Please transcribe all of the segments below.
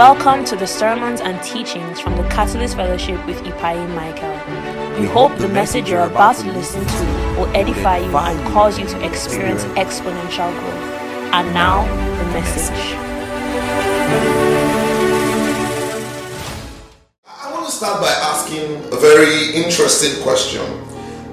Welcome to the sermons and teachings from the Catalyst Fellowship with Ipai Michael. We hope the message you're about to listen to will edify you and cause you to experience exponential growth. And now, the message. I want to start by asking a very interesting question.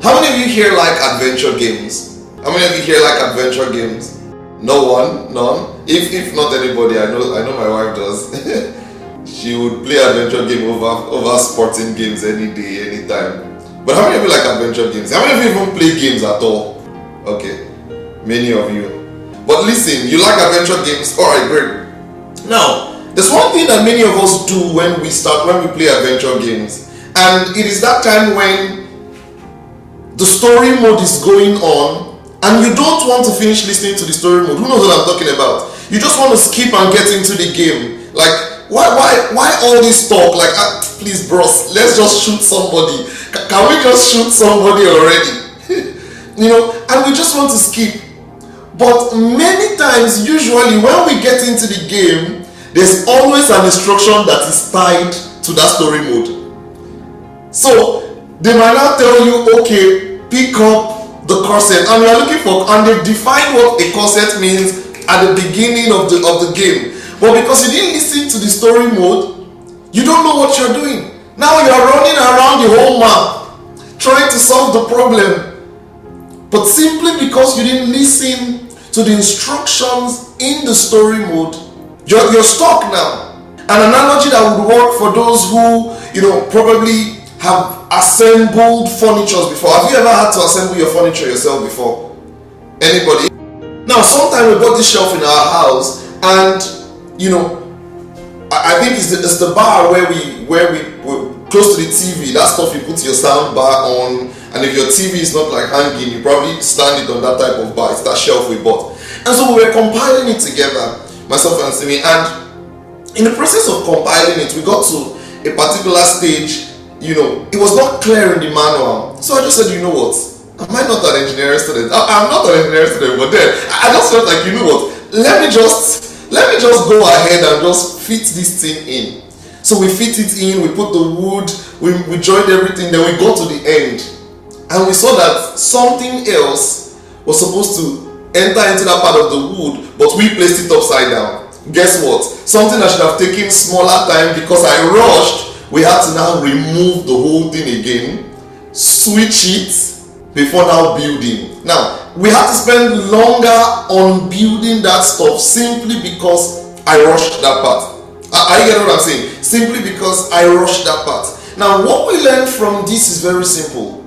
How many of you here like adventure games? How many of you here like adventure games? No one, none. If if not anybody, I know I know my wife does. she would play adventure game over over sporting games any day, anytime. But how many of you like adventure games? How many of you even play games at all? Okay, many of you. But listen, you like adventure games? All right, great. Now, there's one thing that many of us do when we start when we play adventure games, and it is that time when the story mode is going on and you don't want to finish listening to the story mode, who knows what I'm talking about? You just want to skip and get into the game. Like, why, why, why all this talk? Like, ah, please, bros, let's just shoot somebody. C- can we just shoot somebody already? you know, and we just want to skip. But many times, usually, when we get into the game, there's always an instruction that is tied to that story mode. So they might now tell you, okay, pick up the corset and we are looking for and they've defined what a corset means at the beginning of the of the game. But because you didn't listen to the story mode you don't know what you're doing. Now you are running around the whole map trying to solve the problem. But simply because you didn't listen to the instructions in the story mode you're, you're stuck now. An analogy that would work for those who you know probably have assembled furnitures before? Have you ever had to assemble your furniture yourself before? Anybody? Now, sometimes we bought this shelf in our house, and you know, I, I think it's the, it's the bar where we where we were close to the TV. That stuff you put your sound bar on, and if your TV is not like hanging, you probably stand it on that type of bar. It's that shelf we bought, and so we were compiling it together, myself and Simi, and in the process of compiling it, we got to a particular stage you know, it was not clear in the manual. So I just said, you know what? Am I not an engineering student? I'm not an engineering student, but then I just felt like, you know what? Let me just let me just go ahead and just fit this thing in. So we fit it in, we put the wood, we, we joined everything, then we got to the end. And we saw that something else was supposed to enter into that part of the wood, but we placed it upside down. Guess what? Something that should have taken smaller time because I rushed we had to now remove the whole thing again, switch it before now building. Now, we had to spend longer on building that stuff simply because I rushed that part. I, I get what I'm saying? Simply because I rushed that part. Now, what we learn from this is very simple.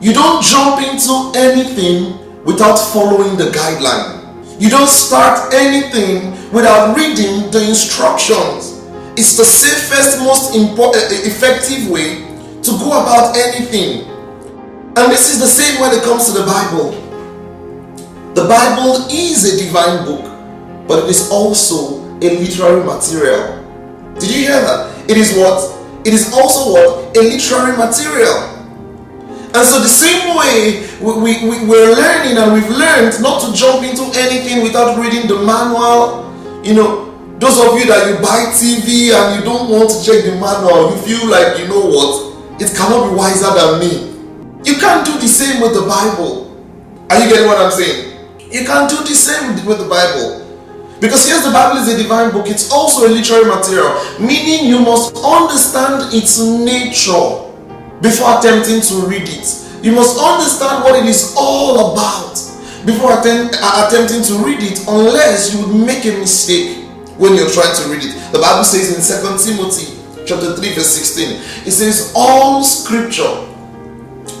You don't jump into anything without following the guideline. You don't start anything without reading the instructions. It's the safest, most important, eh, effective way to go about anything. And this is the same when it comes to the Bible. The Bible is a divine book, but it is also a literary material. Did you hear that? It is what? It is also what? A literary material. And so, the same way we, we, we, we're learning and we've learned not to jump into anything without reading the manual, you know, those of you that you buy TV and you don't want to check the manual, you feel like you know what? It cannot be wiser than me. You can't do the same with the Bible. Are you getting what I'm saying? You can't do the same with the Bible. Because yes, the Bible is a divine book, it's also a literary material, meaning you must understand its nature before attempting to read it. You must understand what it is all about before attempt, attempting to read it, unless you would make a mistake when you're trying to read it. The Bible says in 2 Timothy chapter 3 verse 16, it says all scripture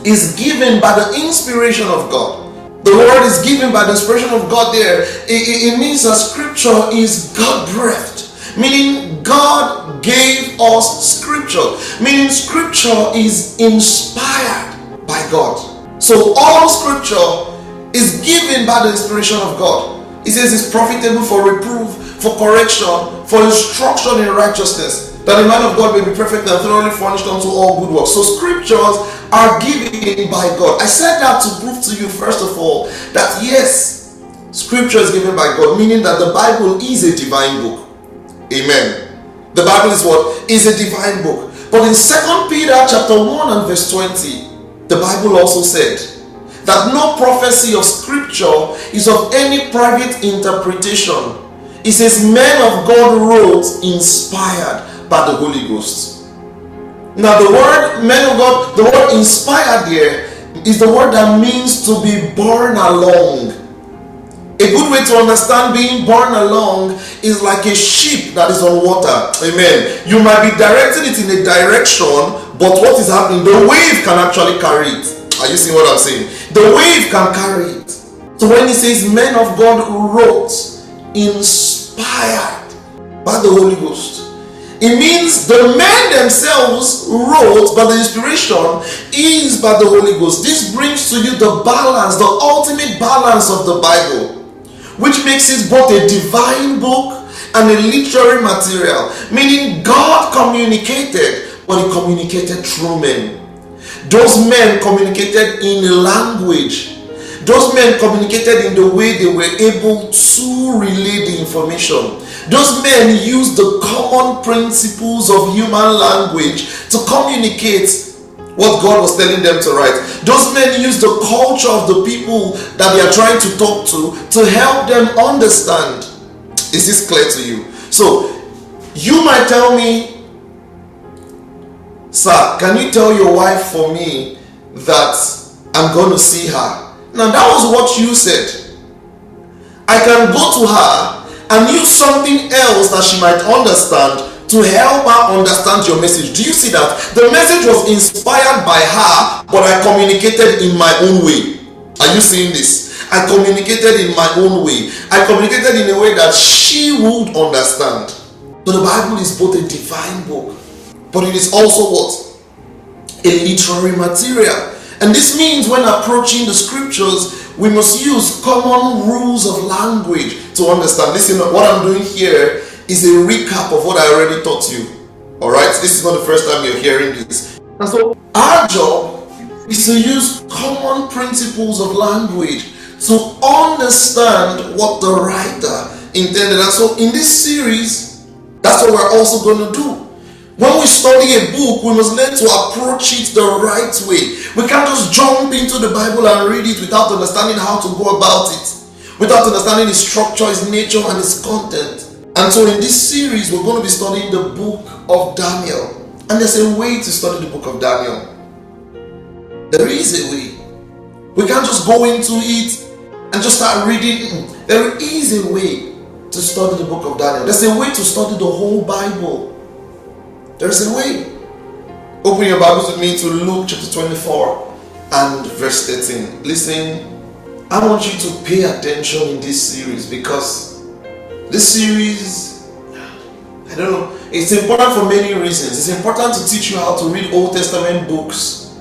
is given by the inspiration of God. The word is given by the inspiration of God there. It, it, it means that scripture is God breathed, meaning God gave us scripture, meaning scripture is inspired by God. So all scripture is given by the inspiration of God. It says it's profitable for reproof, for correction, for instruction in righteousness, that the man of God may be perfect and thoroughly furnished unto all good works. So scriptures are given by God. I said that to prove to you, first of all, that yes, scripture is given by God, meaning that the Bible is a divine book. Amen. The Bible is what? Is a divine book. But in 2 Peter chapter 1 and verse 20, the Bible also said that no prophecy of scripture is of any private interpretation. It says men of God wrote inspired by the Holy Ghost. Now the word men of God, the word inspired here is the word that means to be borne along a good way to understand being borne along is like a ship that is on water. Amen. You might be directing it in a direction, but what is happening? The wave can actually carry it. Are you seeing what I'm saying? The wave can carry it. So when he says men of God wrote, inspired by the Holy Ghost, it means the men themselves wrote, but the inspiration is by the Holy Ghost. This brings to you the balance, the ultimate balance of the Bible which makes it both a divine book and a literary material, meaning God communicated, but He communicated through men. Those men communicated in a language. Those men communicated in the way they were able to relay the information. Those men used the common principles of human language to communicate what God was telling them to write. Those men use the culture of the people that they are trying to talk to to help them understand. Is this clear to you? So, you might tell me, Sir, can you tell your wife for me that I'm going to see her? Now, that was what you said. I can go to her and use something else that she might understand to help her understand your message. Do you see that? The message was inspired by her, but I communicated in my own way. Are you seeing this? I communicated in my own way. I communicated in a way that she would understand. So the Bible is both a divine book, but it is also what? A literary material. And this means when approaching the scriptures, we must use common rules of language to understand. Listen, what I'm doing here is a recap of what I already taught you. All right, this is not the first time you're hearing this. And so, our job is to use common principles of language to understand what the writer intended. And so, in this series, that's what we're also going to do. When we study a book, we must learn to approach it the right way. We can't just jump into the Bible and read it without understanding how to go about it, without understanding its structure, its nature, and its content. And so in this series, we're going to be studying the book of Daniel. And there's a way to study the book of Daniel. There is a way. We can't just go into it and just start reading. There is a way to study the book of Daniel. There's a way to study the whole Bible. There's a way. Open your Bibles with me to Luke chapter 24 and verse 13. Listen, I want you to pay attention in this series because this series, I don't know, it's important for many reasons. It's important to teach you how to read Old Testament books.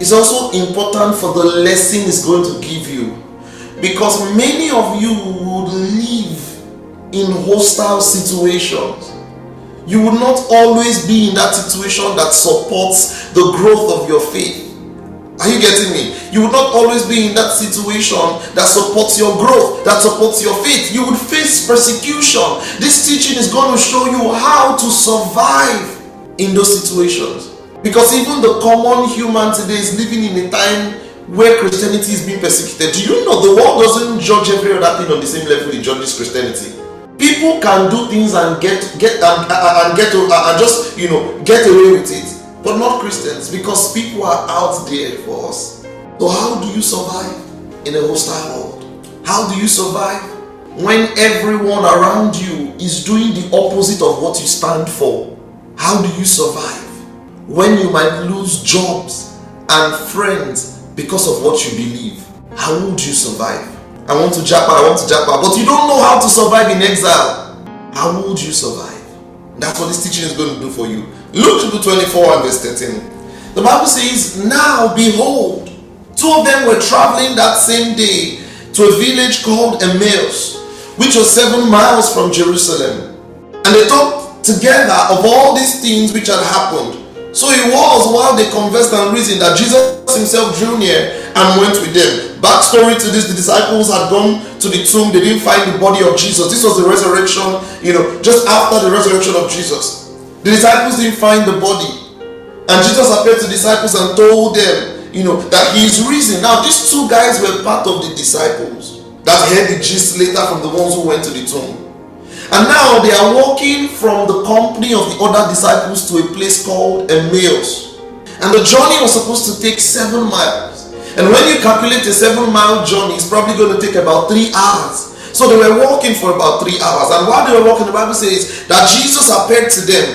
It's also important for the lesson it's going to give you. Because many of you would live in hostile situations. You will not always be in that situation that supports the growth of your faith. Are you getting me? You will not always be in that situation that supports your growth, that supports your faith. You would face persecution. This teaching is going to show you how to survive in those situations. Because even the common human today is living in a time where Christianity is being persecuted. Do you know the world doesn't judge every other thing on the same level it judges Christianity? People can do things and get get and, and get to, and just you know get away with it but not Christians because people are out there for us. So, how do you survive in a hostile world? How do you survive when everyone around you is doing the opposite of what you stand for? How do you survive when you might lose jobs and friends because of what you believe? How would you survive? I want to japa, I want to japa, but you don't know how to survive in exile. How would you survive? That's what this teaching is going to do for you. Luke chapter 24 and verse 13. The Bible says, Now behold, two of them were traveling that same day to a village called Emmaus, which was seven miles from Jerusalem. And they talked together of all these things which had happened. So it was while they conversed and reasoned that Jesus himself drew near and went with them. Backstory to this the disciples had gone to the tomb, they didn't find the body of Jesus. This was the resurrection, you know, just after the resurrection of Jesus. The disciples didn't find the body. And Jesus appeared to the disciples and told them, you know, that he is risen. Now, these two guys were part of the disciples that heard the gist later from the ones who went to the tomb. And now they are walking from the company of the other disciples to a place called Emmaus. And the journey was supposed to take seven miles. And when you calculate a seven mile journey, it's probably going to take about three hours. So they were walking for about three hours. And while they were walking, the Bible says that Jesus appeared to them.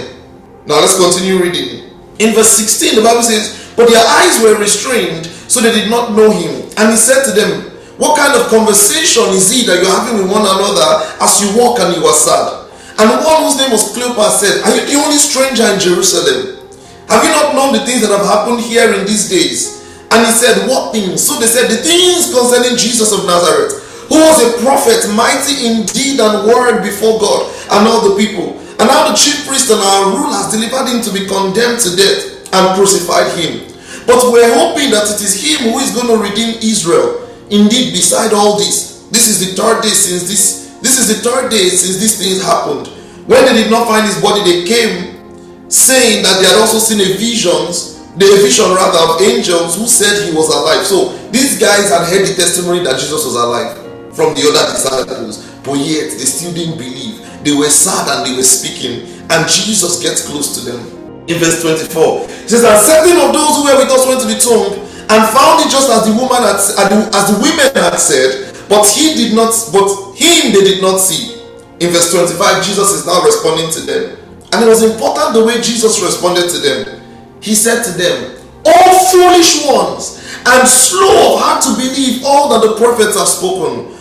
Now let's continue reading. In verse 16, the Bible says, But their eyes were restrained, so they did not know him. And he said to them, what kind of conversation is it that you're having with one another as you walk and you are sad? And one whose name was Cleopas said, Are you the only stranger in Jerusalem? Have you not known the things that have happened here in these days? And he said, What things? So they said, The things concerning Jesus of Nazareth, who was a prophet, mighty in deed and word before God and all the people. And now the chief priest and our rulers delivered him to be condemned to death and crucified him. But we're hoping that it is him who is going to redeem Israel. Indeed, beside all this, this is the third day since this this is the third day since these things happened. When they did not find his body, they came saying that they had also seen a visions, the vision rather of angels who said he was alive. So these guys had heard the testimony that Jesus was alive from the other disciples, but yet they still didn't believe. They were sad and they were speaking, and Jesus gets close to them. In verse 24, it says, And certain of those who were with us went to the tomb and found it just as the woman had, as the women had said, but he did not, but him they did not see. In verse 25, Jesus is now responding to them. And it was important the way Jesus responded to them. He said to them, All foolish ones and slow of heart to believe all that the prophets have spoken.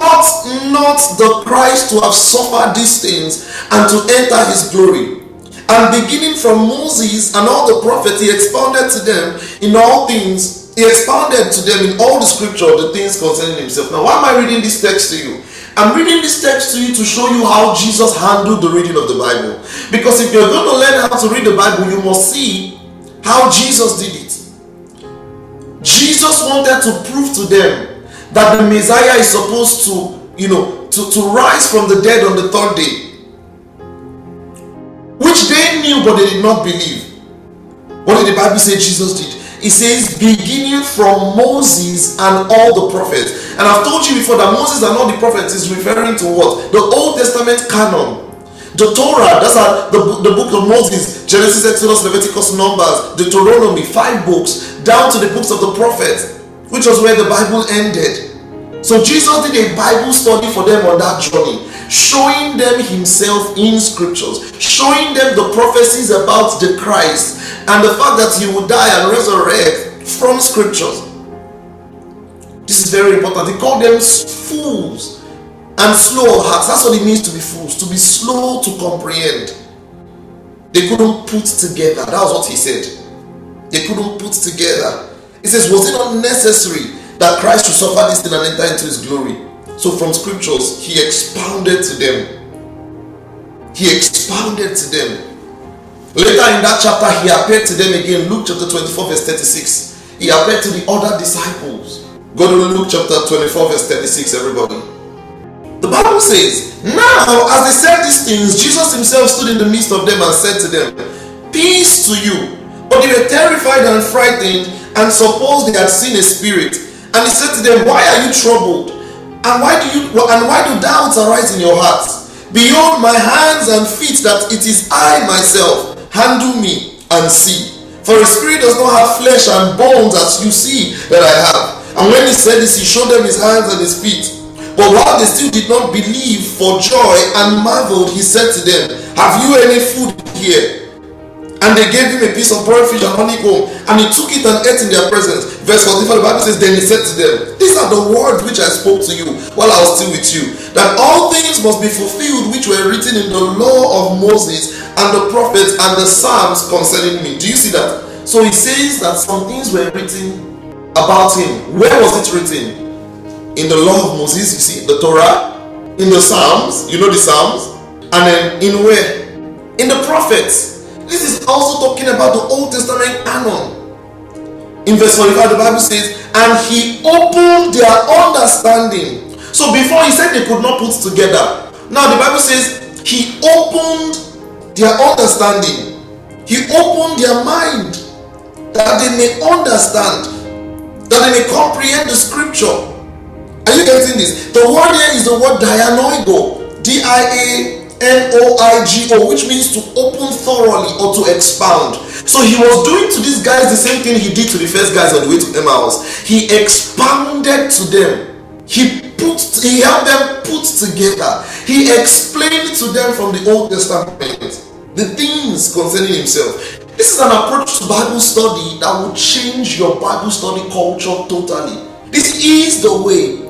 Ought not the Christ to have suffered these things and to enter his glory? And beginning from Moses and all the prophets, he expounded to them in all things. He expounded to them in all the scripture the things concerning himself. Now, why am I reading this text to you? I'm reading this text to you to show you how Jesus handled the reading of the Bible. Because if you're going to learn how to read the Bible, you must see how Jesus did it. Jesus wanted to prove to them that the Messiah is supposed to, you know, to, to rise from the dead on the third day which they knew but they did not believe. What did the Bible say Jesus did? It says, beginning from Moses and all the prophets. And I've told you before that Moses and all the prophets is referring to what? The Old Testament canon. The Torah, that's how the, the book of Moses, Genesis, Exodus, Leviticus, Numbers, Deuteronomy, five books, down to the books of the prophets, which was where the Bible ended. So Jesus did a Bible study for them on that journey showing them himself in scriptures, showing them the prophecies about the Christ and the fact that he would die and resurrect from scriptures. This is very important. He called them fools and slow of heart. That's what it means to be fools, to be slow to comprehend. They couldn't put together. That was what he said. They couldn't put together. He says, Was it not necessary that Christ should suffer this thing and enter into his glory? So from scriptures, he expounded to them. He expounded to them. Later in that chapter, he appeared to them again. Luke chapter 24, verse 36. He appeared to the other disciples. Go to Luke chapter 24, verse 36, everybody. The Bible says, Now, as they said these things, Jesus himself stood in the midst of them and said to them, Peace to you. But they were terrified and frightened and supposed they had seen a spirit. And he said to them, Why are you troubled? And why do you and why do doubts arise in your hearts? Behold my hands and feet that it is I myself. Handle me and see. For a spirit does not have flesh and bones as you see that I have. And when he said this, he showed them his hands and his feet. But while they still did not believe for joy and marveled, he said to them, Have you any food here? And they gave him a piece of broiled fish and honeycomb, and he took it and ate in their presence. Verse 44, the Bible says, Then he said to them, These are the words which I spoke to you while I was still with you, that all things must be fulfilled which were written in the law of Moses and the prophets and the Psalms concerning me. Do you see that? So he says that some things were written about him. Where was it written? In the law of Moses, you see, the Torah, in the Psalms, you know the Psalms, and then in where? In the prophets. This is also talking about the Old Testament canon. In verse 45, the Bible says, And he opened their understanding. So before he said they could not put together. Now the Bible says he opened their understanding. He opened their mind that they may understand, that they may comprehend the scripture. Are you getting this? The word here is the word dianoigo, D I A N O I G O, which means to open thoroughly or to expound. So he was doing to these guys the same thing he did to the first guys on the way to Emmaus. He expounded to them. He put he helped them put together. He explained to them from the Old Testament the things concerning himself. This is an approach to Bible study that will change your Bible study culture totally. This is the way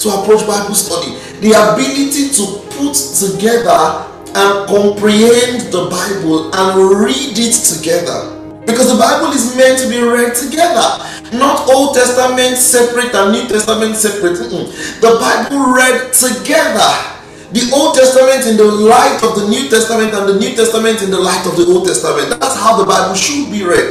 to approach Bible study. The ability to put together and comprehend the Bible and read it together. Because the Bible is meant to be read together, not Old Testament separate and New Testament separate. The Bible read together. The Old Testament in the light of the New Testament and the New Testament in the light of the Old Testament. That's how the Bible should be read.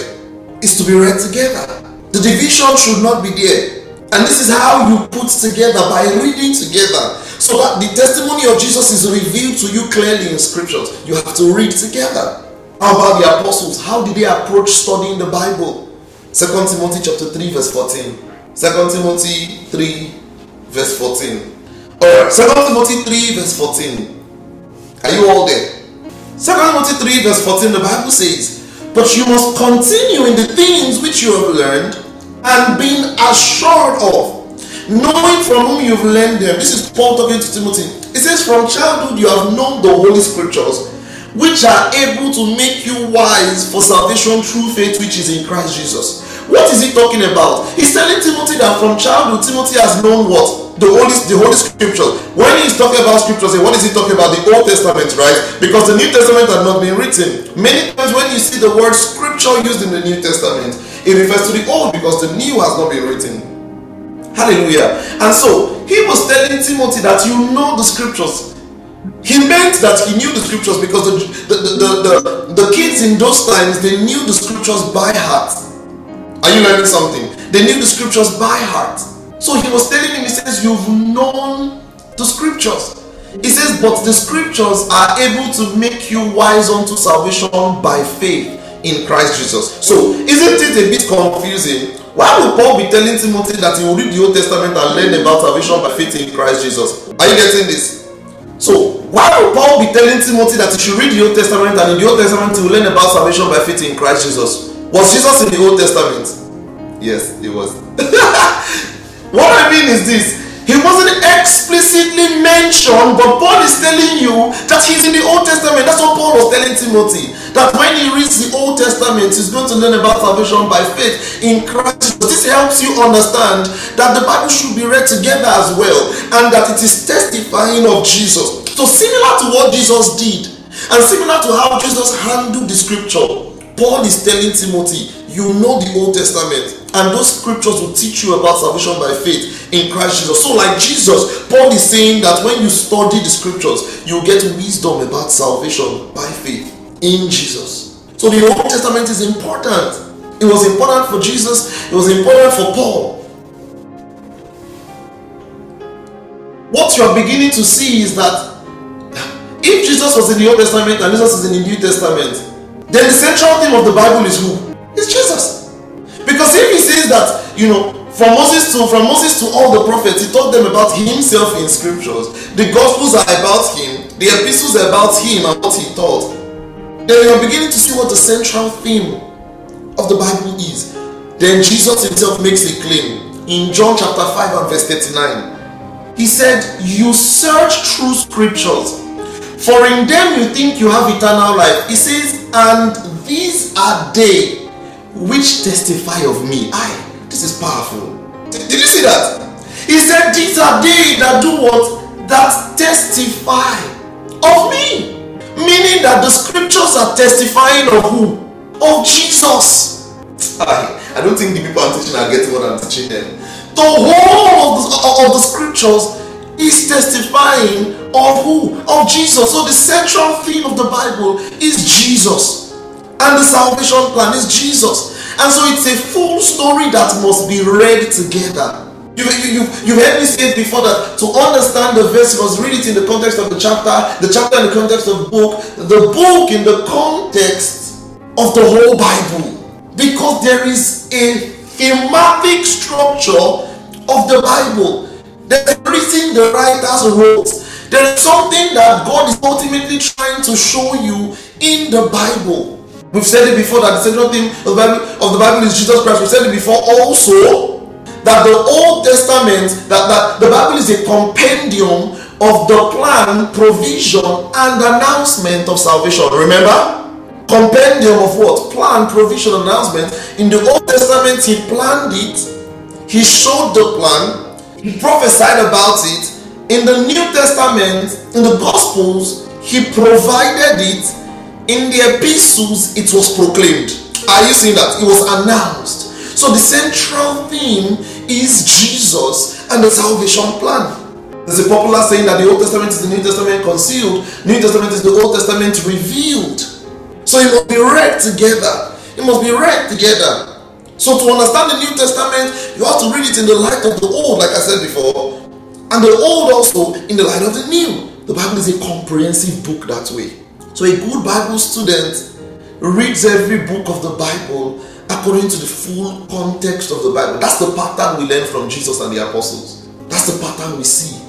Is to be read together. The division should not be there. And this is how you put together by reading together. So that the testimony of Jesus is revealed to you clearly in scriptures. You have to read together. How about the apostles? How did they approach studying the Bible? 2 Timothy chapter 3, verse 14. 2 Timothy 3, verse 14. Alright, 2 Timothy 3, verse 14. Are you all there? 2 Timothy 3, verse 14, the Bible says, But you must continue in the things which you have learned and being assured of, knowing from whom you've learned them. This is Paul talking to Timothy. It says, From childhood you have known the Holy Scriptures, which are able to make you wise for salvation through faith which is in Christ Jesus. What is he talking about? He's telling Timothy that from childhood, Timothy has known what? The Holy, the Holy Scriptures. When he's talking about Scriptures, what is he talking about? The Old Testament, right? Because the New Testament had not been written. Many times when you see the word Scripture used in the New Testament, it refers to the Old because the New has not been written. Hallelujah. And so he was telling Timothy that you know the Scriptures. He meant that he knew the scriptures because the, the, the, the, the, kids in those times they knew the scriptures by heart. Are you learning something? They knew the scriptures by heart. So he was telling him, he says, You've known the scriptures. He says, But the scriptures are able to make you wise unto salvation by faith in Christ Jesus. So isn't it a bit confusing? Why would Paul be telling Timothy that he will read the Old Testament and learn about salvation by faith in Christ Jesus? Are you getting this? So why would Paul be telling Timothy that he should read the Old Testament and in the Old Testament he will learn about salvation by faith in Christ Jesus? Was Jesus in the Old Testament? Yes, he was. what I mean is this. He wasn't explicitly mentioned, but Paul is telling you that he's in the Old Testament. That's what Paul was telling Timothy. That when he reads the Old Testament, he's going to learn about salvation by faith in Christ. This helps you understand that the Bible should be read together as well, and that it is testifying of Jesus. So, similar to what Jesus did, and similar to how Jesus handled the scripture, Paul is telling Timothy, you know the Old Testament, and those scriptures will teach you about salvation by faith in Christ Jesus. So, like Jesus, Paul is saying that when you study the scriptures, you get wisdom about salvation by faith in Jesus. So, the Old Testament is important. It was important for Jesus, it was important for Paul. What you are beginning to see is that if Jesus was in the Old Testament and Jesus is in the New Testament, then the central theme of the Bible is who? It's Jesus. Because if he says that, you know, from Moses to from Moses to all the prophets, he taught them about himself in scriptures. The gospels are about him, the epistles are about him and what he taught. Then you are beginning to see what the central theme of the Bible is. Then Jesus himself makes a claim in John chapter 5 and verse 39. He said, You search through scriptures, for in them you think you have eternal life. He says, And these are they which testify of me. I, this is powerful. Did you see that? He said, These are they that do what? That testify of me. Meaning that the scriptures are testifying of who? Of Jesus. I, I don't think the people I'm teaching are getting what I'm teaching them. The whole of the, of the scriptures is testifying of who? Of Jesus. So the central theme of the Bible is Jesus. And the salvation plan is Jesus. And so it's a full story that must be read together. You, you, you, you heard me say it before that to understand the verse, you must read it in the context of the chapter, the chapter in the context of the book, the book in the context of the whole Bible. Because there is a thematic structure of the Bible. There's reason the writers wrote. There is something that God is ultimately trying to show you in the Bible. We've said it before that the central theme of the Bible, of the Bible is Jesus Christ. We've said it before also that the Old Testament, that, that the Bible is a compendium of the plan, provision, and announcement of salvation. Remember? Compendium of what? Plan, provision, announcement. In the Old Testament, he planned it, he showed the plan, he prophesied about it. In the New Testament, in the Gospels, he provided it in the epistles it was proclaimed. Are you seeing that? It was announced. So the central theme is jesus and the salvation plan. There's a popular saying that the old testament is the new testament concealed new testament is the old testament revealed. So it must be read together. It must be read together. So to understand the new testament you have to read it in the light of the old like i said before and the old also in the light of the new. The bible is a comprehensive book that way so a good Bible student reads every book of the Bible according to the full context of the Bible. That's the pattern we learn from Jesus and the apostles. That's the pattern we see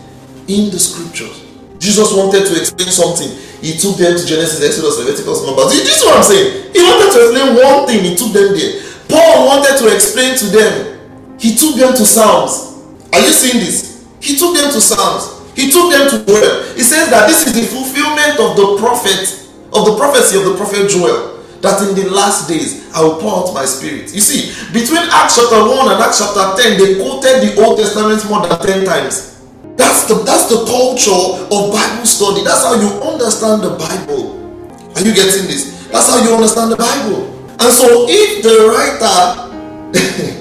in the scriptures. Jesus wanted to explain something. He took them to Genesis, Exodus, Leviticus, Numbers. This is what I'm saying. He wanted to explain one thing. He took them there. Paul wanted to explain to them. He took them to Psalms. Are you seeing this? He took them to Psalms. He took them to Joel. He says that this is the fulfillment of the prophet of the prophecy of the prophet Joel that in the last days I will pour out my spirit. You see, between Acts chapter 1 and Acts chapter 10, they quoted the Old Testament more than 10 times. That's the that's the culture of Bible study. That's how you understand the Bible. Are you getting this? That's how you understand the Bible. And so if the writer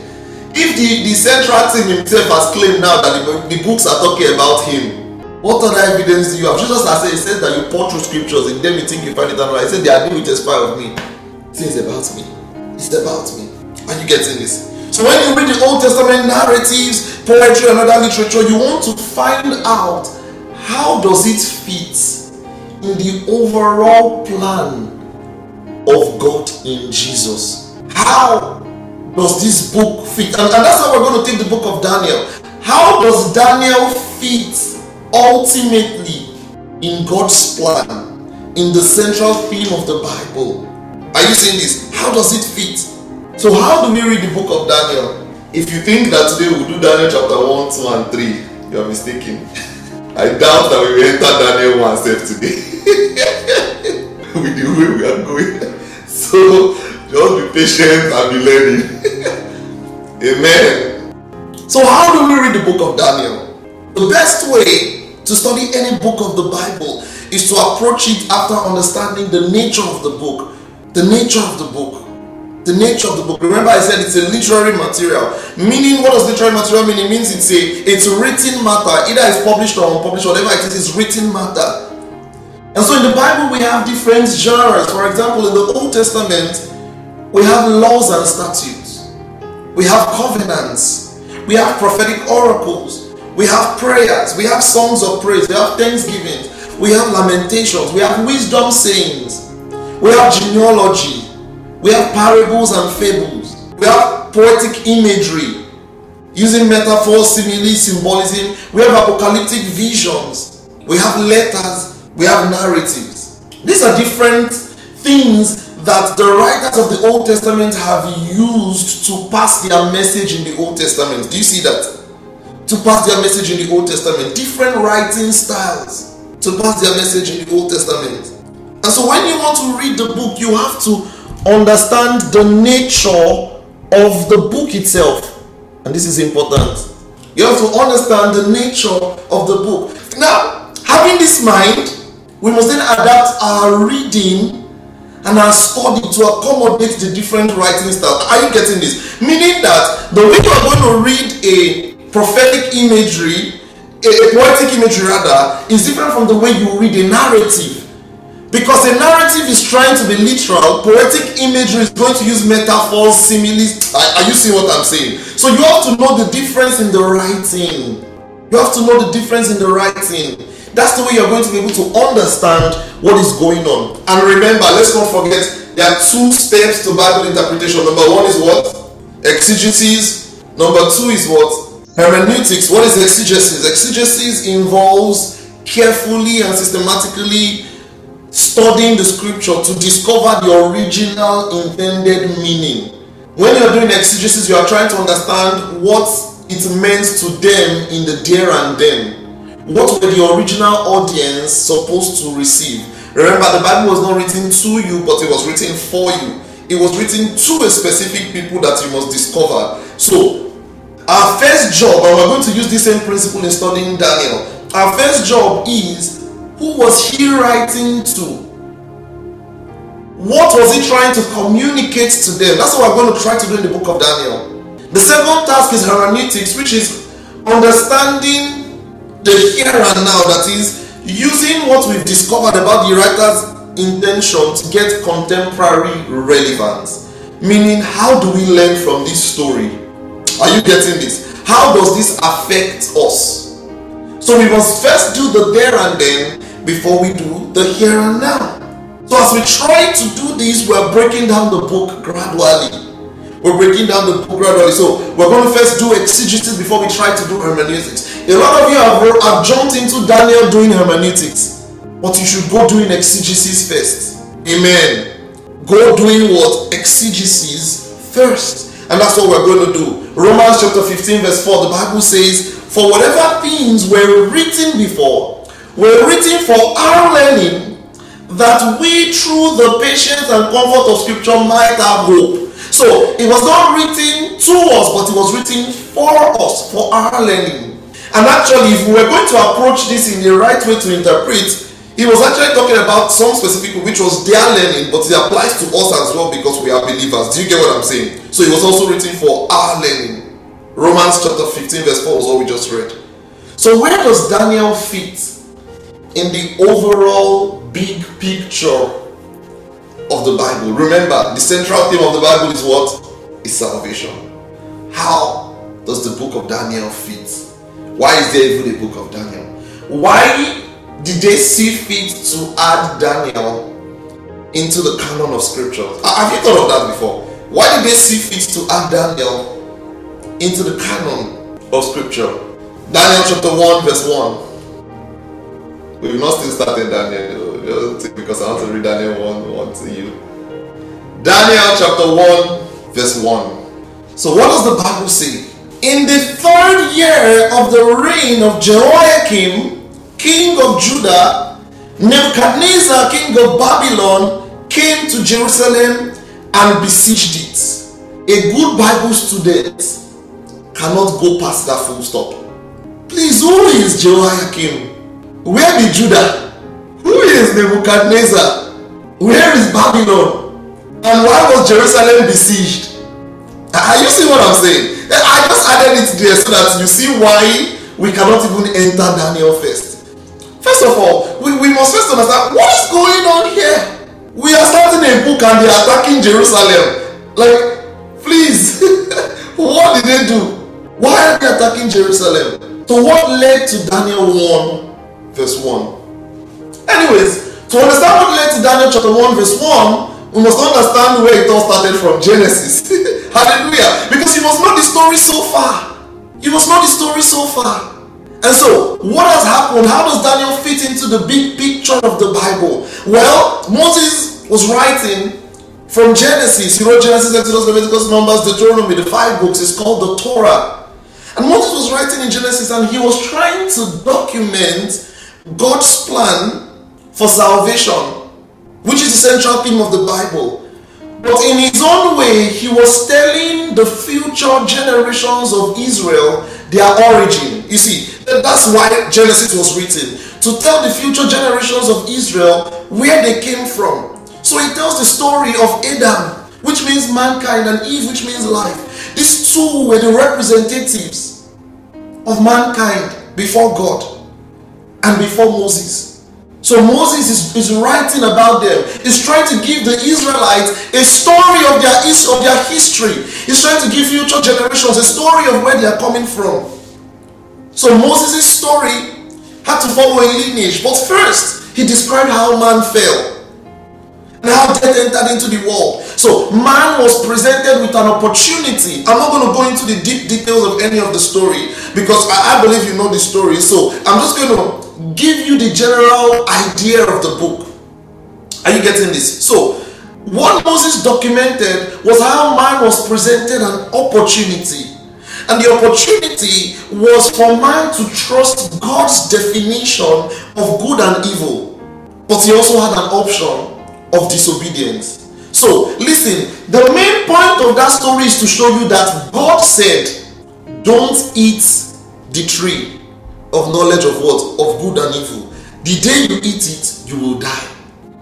if the, the central team himself has claimed now that the, the books are talking about him, what other evidence do you have? Jesus has said, he says that you pour through scriptures and then you think you find it right. He said, They are doing testify of me. It's about me. It's about me. Are you getting this? So when you read the Old Testament narratives, poetry, and other literature, you want to find out how does it fit in the overall plan of God in Jesus. How does this book fit? And, and that's how we're going to take the book of Daniel. How does Daniel fit ultimately in God's plan, in the central theme of the Bible. Are you seeing this? How does it fit? So, how do we read the book of Daniel? If you think that today we'll do Daniel chapter 1, 2, and 3, you are mistaken. I doubt that we will enter Daniel 1 self today. With the way we are going. So, just be patient and be learning. Amen. So, how do we read the book of Daniel? The best way to study any book of the Bible is to approach it after understanding the nature of the book. The nature of the book. The nature of the book. Remember, I said it's a literary material. Meaning, what does literary material mean? It means it's a it's written matter. Either it's published or unpublished, whatever it is, it's written matter. And so in the Bible, we have different genres. For example, in the Old Testament, we have laws and statutes, we have covenants, we have prophetic oracles, we have prayers, we have songs of praise, we have thanksgiving, we have lamentations, we have wisdom sayings, we have genealogy, we have parables and fables, we have poetic imagery using metaphors, simile, symbolism, we have apocalyptic visions, we have letters, we have narratives. These are different things that the writers of the Old Testament have used to pass their message in the Old Testament. Do you see that? To pass their message in the Old Testament, different writing styles to pass their message in the Old Testament. And so when you want to read the book, you have to understand the nature of the book itself. And this is important. You have to understand the nature of the book. Now, having this mind, we must then adapt our reading and our study to accommodate the different writing styles. Are you getting this? Meaning that the way you are going to read a prophetic imagery, a, poetic imagery rather, is different from the way you read a narrative. Because a narrative is trying to be literal, poetic imagery is going to use metaphors, similes. Are, are you seeing what I'm saying? So you have to know the difference in the writing. You have to know the difference in the writing. That's the way you're going to be able to understand what is going on. And remember, let's not forget there are two steps to Bible interpretation. Number one is what? Exegesis. Number two is what? Hermeneutics. What is exegesis? Exegesis involves carefully and systematically studying the scripture to discover the original intended meaning. When you're doing exegesis, you are trying to understand what it meant to them in the there and then. What were the original audience supposed to receive? Remember, the Bible was not written to you, but it was written for you. It was written to a specific people that you must discover. So, our first job, and we're going to use the same principle in studying Daniel. Our first job is who was he writing to? What was he trying to communicate to them? That's what we're going to try to do in the book of Daniel. The second task is hermeneutics, which is understanding the here and now, that is, using what we've discovered about the writer's intention to get contemporary relevance. Meaning, how do we learn from this story? Are you getting this? How does this affect us? So, we must first do the there and then before we do the here and now. So, as we try to do this, we're breaking down the book gradually. We're breaking down the book gradually. So we're going to first do exegesis before we try to do hermeneutics. A lot of you have, have jumped into Daniel doing hermeneutics, but you should go doing exegesis first. Amen. Go doing what? Exegesis first. And that's what we're going to do. Romans chapter 15, verse 4, the Bible says, For whatever things were written before were written for our learning, that we through the patience and comfort of Scripture might have hope. So it was not written to us, but it was written for us, for our learning. And actually, if we were going to approach this in the right way to interpret, he was actually talking about some specific which was their learning, but it applies to us as well because we are believers. Do you get what I'm saying? So it was also written for our learning. Romans chapter 15, verse 4 was what we just read. So where does Daniel fit in the overall big picture of the Bible. Remember, the central theme of the Bible is what? Is salvation. How does the book of Daniel fit? Why is there even a book of Daniel? Why did they see fit to add Daniel into the canon of scripture? Have you thought of that before? Why did they see fit to add Daniel into the canon of scripture? Daniel chapter 1, verse 1. We've not still started Daniel because I want to read Daniel 1 1 to you. Daniel chapter 1, verse 1. So, what does the Bible say? In the third year of the reign of Jehoiakim, king of Judah, Nebuchadnezzar, king of Babylon, came to Jerusalem and besieged it. A good Bible student cannot go past that full stop. Please, who is Jehoiakim? Where be Judah? Who is Nebuchadnezzar? Where is Babylon? And why was Jerusalem besieged? Are you seeing what I'm saying? Eh, I just added it there so that you see why we cannot even enter Daniel first. First of all, we, we must first understand what is going on here. They are attacking Jerusalem. Like, please, what did they do? Why are they attacking Jerusalem? So, what led to Daniel 1, verse 1? Anyways, to understand what led to Daniel chapter 1, verse 1, we must understand where it all started from Genesis. Hallelujah. Because you must know the story so far. You must know the story so far. And so, what has happened? How does Daniel fit into the big picture of the Bible? Well, Moses was writing from Genesis. He wrote Genesis, Exodus, Leviticus, Numbers, Deuteronomy, the five books. It's called the Torah. And Moses was writing in Genesis and he was trying to document God's plan for salvation, which is the central theme of the Bible. But in his own way, he was telling the future generations of Israel their origin. You see, that's why Genesis was written to tell the future generations of Israel where they came from. So he tells the story of Adam, which means mankind, and Eve, which means life. These two were the representatives of mankind before God and before Moses. So Moses is, is writing about them. He's trying to give the Israelites a story of their, of their history. He's trying to give future generations a story of where they are coming from. So Moses' story had to follow a lineage. But first, he described how man fell and how death entered into the world. So man was presented with an opportunity. I'm not going to go into the deep details of any of the story because I, I believe you know the story. So I'm just going to give you the general idea of the book. Are you getting this? So, what Moses documented was how man was presented an opportunity. And the opportunity was for man to trust God's definition of good and evil. But he also had an option of disobedience. So, listen, the main point of that story is to show you that God said, Don't eat the tree of knowledge of what? Of good and evil. The day you eat it, you will die.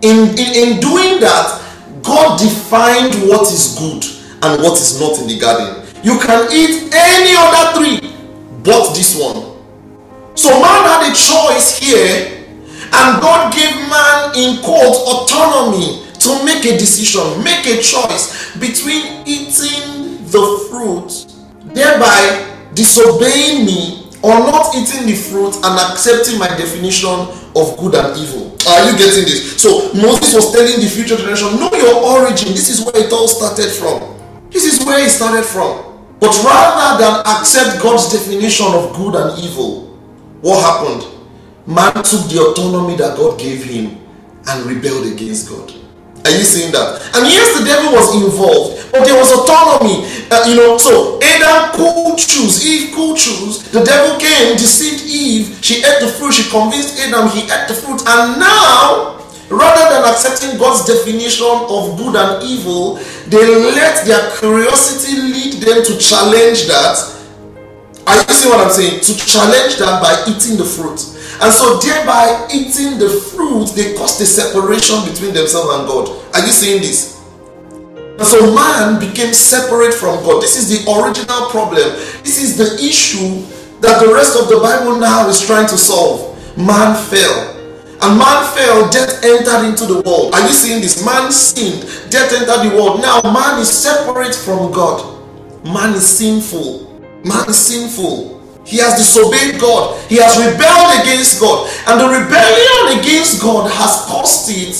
In, in, in doing that, God defined what is good and what is not in the garden. You can eat any other tree but this one. So man had a choice here, and God gave man in quote autonomy to make a decision, make a choice between eating the fruit, thereby disobeying me or not eating the fruit and accepting my definition of good and evil. Are you getting this? So Moses was telling the future generation, know your origin. This is where it all started from. This is where it started from. But rather than accept God's definition of good and evil, what happened? Man took the autonomy that God gave him and rebelled against God. Are you seeing that? And yes, the devil was involved, but there was autonomy. Uh, you know, so Adam could choose. Eve could choose. The devil came, deceived Eve. She ate the fruit. She convinced Adam. He ate the fruit. And now, rather than accepting God's definition of good and evil, they let their curiosity lead them to challenge that. Are you see what I'm saying? To challenge that by eating the fruit. And so, thereby eating the fruit, they caused a separation between themselves and God. Are you seeing this? And so, man became separate from God. This is the original problem. This is the issue that the rest of the Bible now is trying to solve. Man fell. And man fell, death entered into the world. Are you seeing this? Man sinned, death entered the world. Now, man is separate from God. Man is sinful. Man is sinful. He has disobeyed God. He has rebelled against God. And the rebellion against God has caused it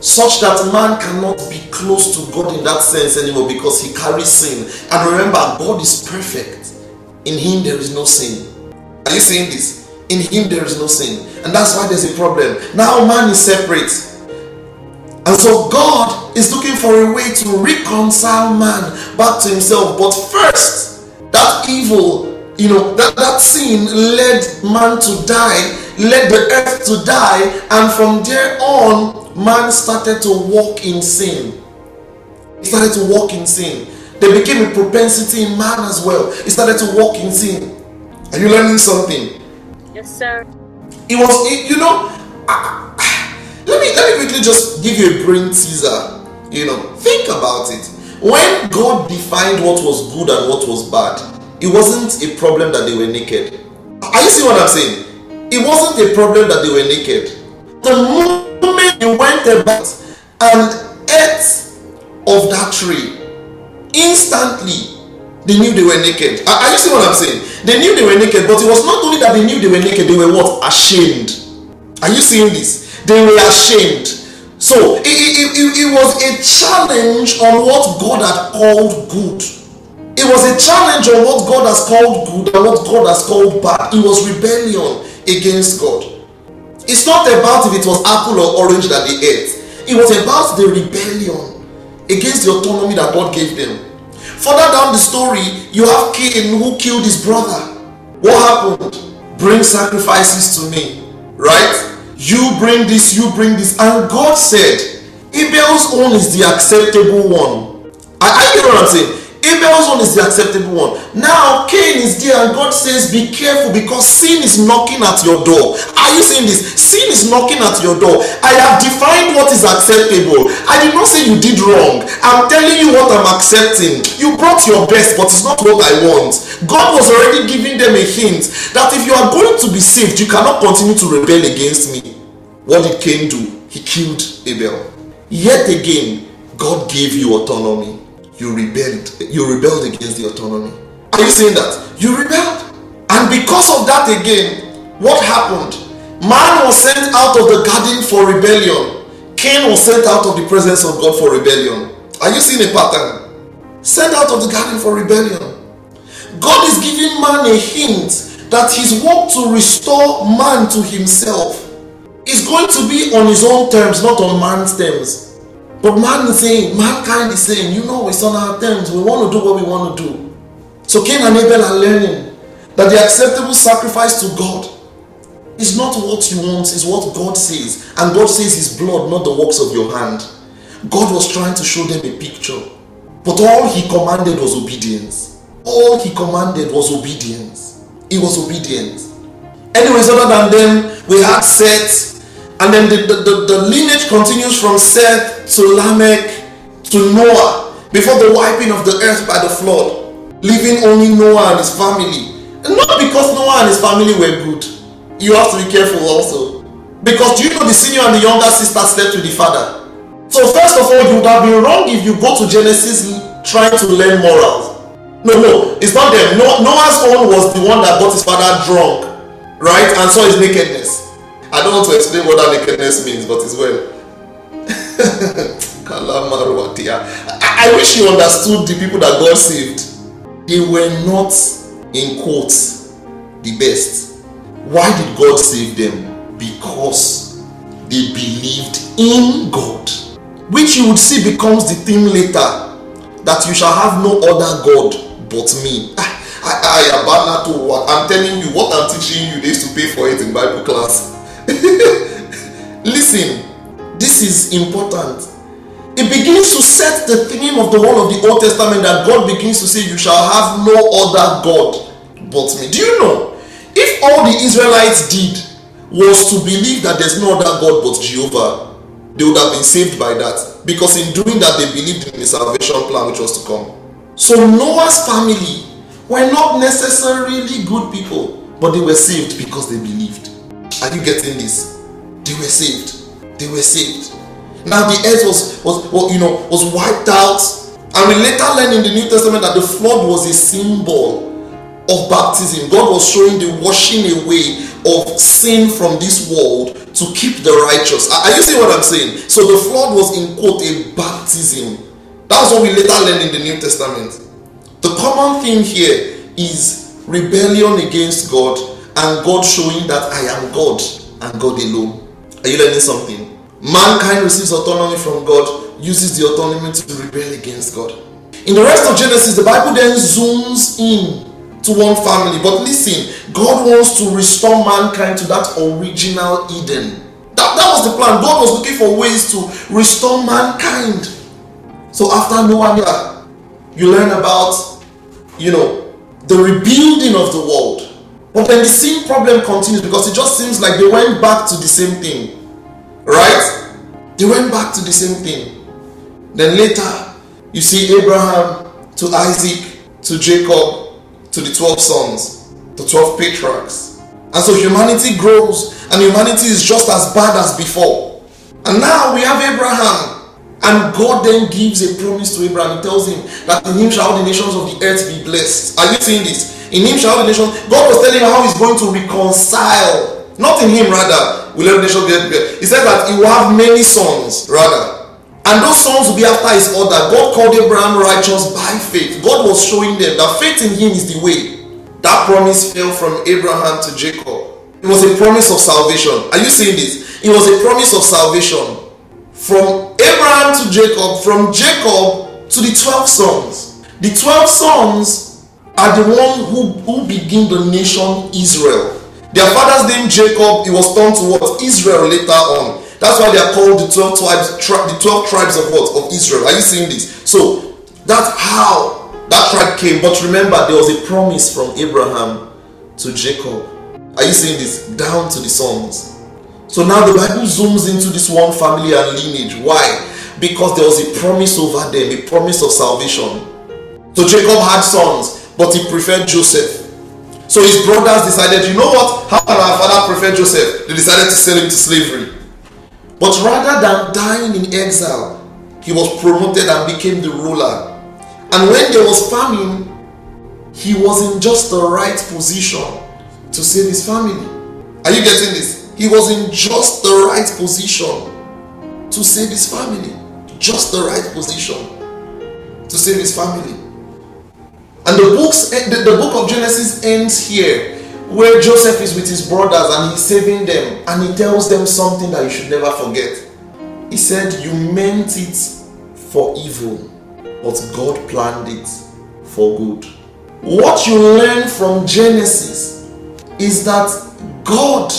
such that man cannot be close to God in that sense anymore because he carries sin. And remember, God is perfect. In him there is no sin. Are you saying this? In him there is no sin. And that's why there's a problem. Now man is separate. And so God is looking for a way to reconcile man back to himself. But first, that evil you know that that sin led man to die led the earth to die and from there on man started to walk in sin. He started to walk in sin. There became a propensity in man as well. He started to walk in sin. Are you learning something? Yes sir. It was it, you know let me let me quickly just give you a brain teaser you know. Think about it. When god defined what was good and what was bad it wasn't a problem that they were naked. Are you seeing what I'm saying? It wasn't a problem that they were naked. The moment they went about and ate of that tree, instantly they knew they were naked. Are you seeing what I'm saying? They knew they were naked, but it was not only that they knew they were naked, they were what? Ashamed. Are you seeing this? They were ashamed. So it, it, it, it was a challenge on what God had called good. It was a challenge on what God has called good and what God has called bad. It was rebellion against God. It's not about if it was apple or orange that they ate. It was about the rebellion against the autonomy that God gave them. Further down the story, you have Cain who killed his brother. What happened? Bring sacrifices to me, right? You bring this, you bring this. And God said, Abel's own is the acceptable one. I get what I'm saying. Abel's one is the acceptable one. Now Cain is there, and God says, Be careful because sin is knocking at your door. Are you saying this? Sin is knocking at your door. I have defined what is acceptable. I did not say you did wrong. I'm telling you what I'm accepting. You brought your best, but it's not what I want. God was already giving them a hint that if you are going to be saved, you cannot continue to rebel against me. What did Cain do? He killed Abel. Yet again, God gave you autonomy. You rebelled. You rebelled against the autonomy. Are you saying that? You rebelled. And because of that again, what happened? Man was sent out of the garden for rebellion. Cain was sent out of the presence of God for rebellion. Are you seeing a pattern? Sent out of the garden for rebellion. God is giving man a hint that his work to restore man to himself is going to be on his own terms, not on man's terms. But man is saying, mankind is saying, you know, it's on our terms. We want to do what we want to do. So Cain and Abel are learning that the acceptable sacrifice to God is not what you want, is what God says. And God says his blood, not the works of your hand. God was trying to show them a picture. But all he commanded was obedience. All he commanded was obedience. He was obedient. Anyways, other than them, we had Seth, and then the, the, the, the lineage continues from Seth to Lamech to Noah before the wiping of the earth by the flood, leaving only Noah and his family. And not because Noah and his family were good. You have to be careful also. Because do you know the senior and the younger sister slept with the father? So first of all, you would have been wrong if you go to Genesis trying to learn morals. No, no, it's not them. Noah's own was the one that got his father drunk, right, and saw his nakedness. I don't want to explain what that nakedness means, but it's well. I, I wish you understood the people that God saved. They were not, in quotes, the best. Why did God save them? Because they believed in God. Which you would see becomes the theme later that you shall have no other God but me. Ah, I, I, I, I'm telling you, what I'm teaching you, they used to pay for it in Bible class. Listen, this is important. It begins to set the theme of the whole of the Old Testament that God begins to say, You shall have no other God but me. Do you know? If all the Israelites did was to believe that there's no other God but Jehovah, they would have been saved by that. Because in doing that, they believed in the salvation plan which was to come. So Noah's family were not necessarily good people, but they were saved because they believed. Are you getting this? They were saved. They were saved. Now the earth was, was, was you know was wiped out. And we later learn in the New Testament that the flood was a symbol of baptism. God was showing the washing away of sin from this world to keep the righteous. Are you seeing what I'm saying? So the flood was in quote a baptism. That's what we later learned in the New Testament. The common theme here is rebellion against God and God showing that I am God and God alone. Are you learning something? Mankind receives autonomy from God, uses the autonomy to rebel against God. In the rest of Genesis, the Bible then zooms in to one family. But listen, God wants to restore mankind to that original Eden. That, that was the plan. God was looking for ways to restore mankind. So after Noah, you learn about, you know, the rebuilding of the world. But then the same problem continues because it just seems like they went back to the same thing. Right? They went back to the same thing. Then later, you see Abraham to Isaac to Jacob to the 12 sons, the 12 patriarchs. And so humanity grows and humanity is just as bad as before. And now we have Abraham. And God then gives a promise to Abraham. He tells him that in him shall all the nations of the earth be blessed. Are you seeing this? In him shall all the nations. God was telling him how he's going to reconcile. Not in him, rather. Will every nation be He said that he will have many sons, rather. And those sons will be after his order. God called Abraham righteous by faith. God was showing them that faith in him is the way. That promise fell from Abraham to Jacob. It was a promise of salvation. Are you seeing this? It was a promise of salvation. From Abraham to Jacob, from Jacob to the 12 sons. The 12 sons are the one who, who begin the nation Israel. Their father's name Jacob, he was turned to what? Israel later on. That's why they are called the 12 tribes, tri- the 12 tribes of what? Of Israel. Are you seeing this? So that's how that tribe came. But remember, there was a promise from Abraham to Jacob. Are you seeing this? Down to the sons. So now the Bible zooms into this one family and lineage. Why? Because there was a promise over them, a promise of salvation. So Jacob had sons but he preferred Joseph. So his brothers decided, you know what? How can our father prefer Joseph? They decided to sell him to slavery. But rather than dying in exile, he was promoted and became the ruler. And when there was famine, he was in just the right position to save his family. Are you getting this? He was in just the right position to save his family. Just the right position to save his family. And the books, eh, the, the book of Genesis ends here, where Joseph is with his brothers and he's saving them, and he tells them something that you should never forget. He said, You meant it for evil, but God planned it for good. What you learn from Genesis is that God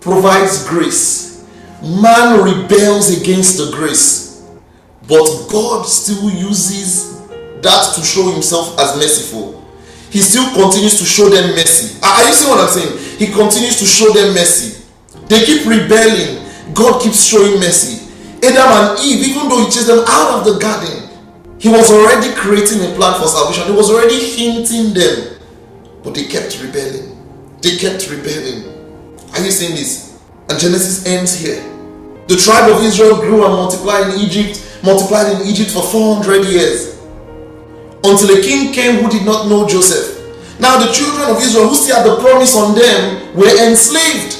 provides grace. Man rebels against the grace, but God still uses that to show himself as merciful. He still continues to show them mercy. Are you seeing what I'm saying? He continues to show them mercy. They keep rebelling. God keeps showing mercy. Adam and Eve, even though he chased them out of the garden, he was already creating a plan for salvation. He was already hinting them. But they kept rebelling. They kept rebelling. Are you seeing this? And Genesis ends here. The tribe of Israel grew and multiplied in Egypt, multiplied in Egypt for 400 years. Until a king came who did not know Joseph. Now the children of Israel who still had the promise on them were enslaved.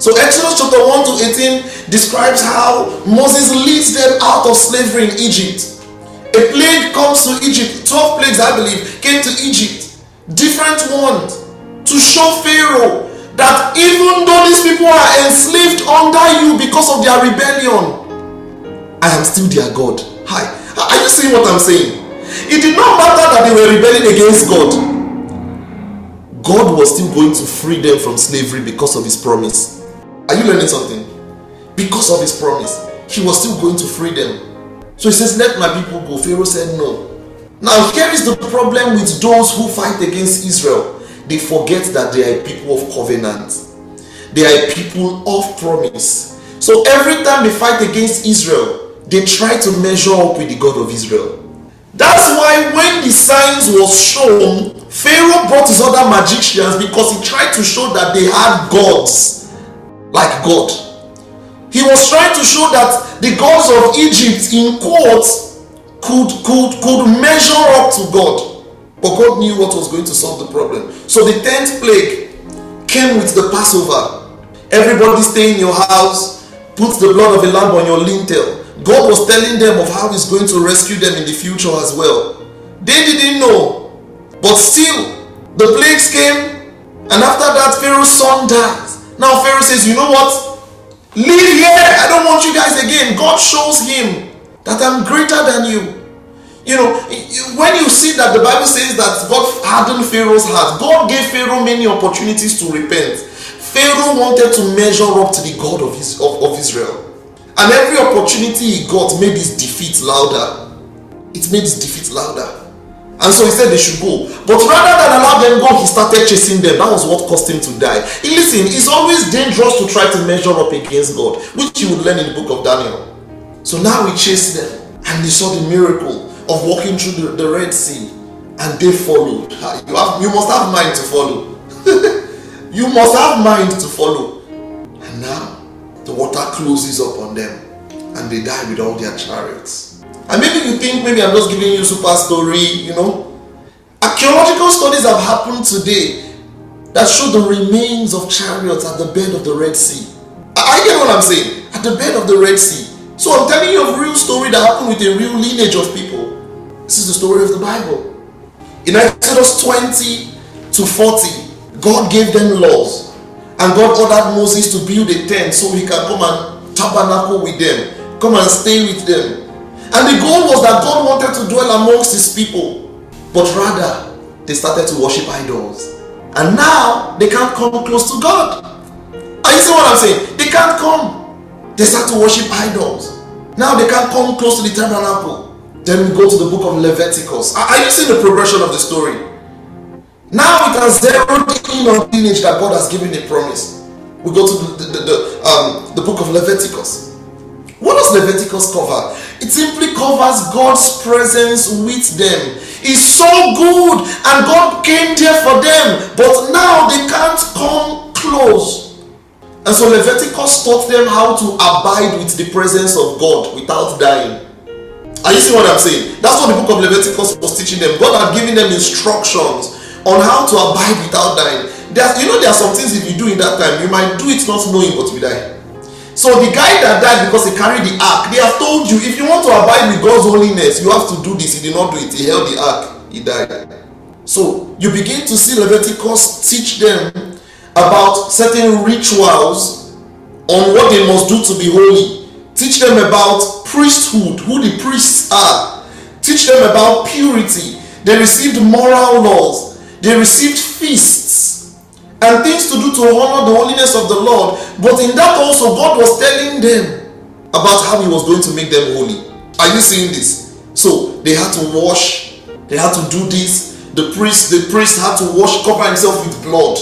So Exodus chapter 1 to 18 describes how Moses leads them out of slavery in Egypt. A plague comes to Egypt. 12 plagues, I believe, came to Egypt. Different ones to show Pharaoh that even though these people are enslaved under you because of their rebellion, I am still their God. Hi. Are you seeing what I'm saying? It did not matter that they were rebelling against God. God was still going to free them from slavery because of his promise. Are you learning something? Because of his promise, he was still going to free them. So he says, Let my people go. Pharaoh said, No. Now, here is the problem with those who fight against Israel. They forget that they are people of covenant, they are people of promise. So every time they fight against Israel, they try to measure up with the God of Israel. That's why when the signs was shown, Pharaoh brought his other magicians because he tried to show that they had gods like God. He was trying to show that the gods of Egypt in quotes could could could measure up to God. But God knew what was going to solve the problem. So the tenth plague came with the Passover. Everybody stay in your house, put the blood of a lamb on your lintel. God was telling them of how He's going to rescue them in the future as well. They didn't know. But still, the plagues came, and after that, Pharaoh's son dies. Now Pharaoh says, You know what? Leave here. I don't want you guys again. God shows him that I'm greater than you. You know, when you see that the Bible says that God hardened Pharaoh's heart, God gave Pharaoh many opportunities to repent. Pharaoh wanted to measure up to the God of, his, of, of Israel. And every opportunity he got made his defeat louder. It made his defeat louder. And so he said they should go. But rather than allow them go, he started chasing them. That was what caused him to die. Listen, it's always dangerous to try to measure up against God, which you would learn in the book of Daniel. So now he chased them, and they saw the miracle of walking through the, the Red Sea, and they followed. You, have, you must have mind to follow. you must have mind to follow. And now the water closes up on them, and they die with all their chariots. And maybe you think maybe I'm just giving you super story, you know. Archaeological studies have happened today that show the remains of chariots at the bed of the Red Sea. I get what I'm saying? At the bed of the Red Sea. So I'm telling you a real story that happened with a real lineage of people. This is the story of the Bible. In Exodus 20 to 40, God gave them laws. And God ordered Moses to build a tent so he can come and tabernacle with them, come and stay with them. And the goal was that God wanted to dwell amongst his people. But rather, they started to worship idols. And now they can't come close to God. Are you see what I'm saying? They can't come. They start to worship idols. Now they can't come close to the tabernacle. Then we go to the book of Leviticus. Are you seeing the progression of the story? Now we can zero in on that God has given a promise. We go to the, the, the, um, the book of Leviticus. What does Leviticus cover? It simply covers God's presence with them. It's so good, and God came there for them, but now they can't come close. And so Leviticus taught them how to abide with the presence of God without dying. Are you seeing what I'm saying? That's what the book of Leviticus was teaching them. God had given them instructions on how to abide without dying. There's, you know, there are some things if you do in that time, you might do it not knowing but you die. So the guy that died because he carried the ark, they have told you if you want to abide with God's holiness, you have to do this. He did not do it. He held the ark. He died. So you begin to see Leviticus teach them about certain rituals on what they must do to be holy. Teach them about priesthood, who the priests are. Teach them about purity. They received moral laws. They received feasts and things to do to honor the holiness of the Lord. But in that also, God was telling them about how He was going to make them holy. Are you seeing this? So they had to wash, they had to do this. The priest, the priest had to wash, cover himself with blood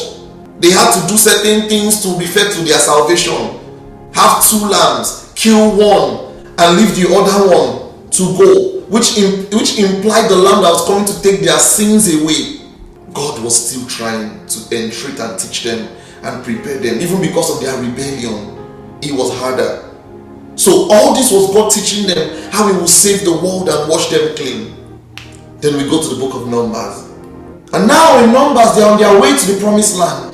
they had to do certain things to refer to their salvation. Have two lambs, kill one, and leave the other one to go, which, which implied the lamb that was coming to take their sins away. God was still trying to entreat and teach them and prepare them, even because of their rebellion. It was harder. So, all this was God teaching them how He will save the world and wash them clean. Then we go to the book of Numbers. And now in Numbers, they are on their way to the promised land.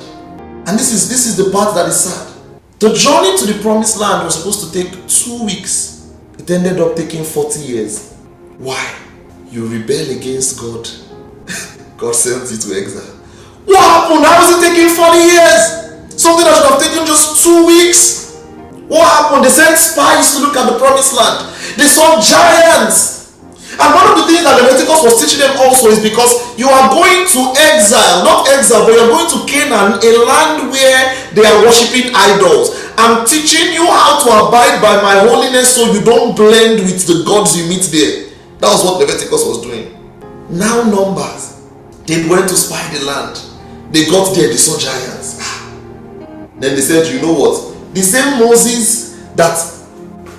And this is this is the part that is sad. The journey to the promised land was supposed to take two weeks. It ended up taking 40 years. Why? You rebel against God. God sends you to exile. What happened? How is it taking 40 years? Something that should have taken just two weeks. What happened? They sent spies to look at the promised land. They saw giants. And one of the things that Leviticus was teaching them also is because you are going to exile, not exile, but you're going to Canaan, a land where they are worshiping idols. I'm teaching you how to abide by my holiness so you don't blend with the gods you meet there. That was what Leviticus was doing. Now, Numbers, they went to spy the land. They got there, they saw giants. Ah. Then they said, You know what? The same Moses that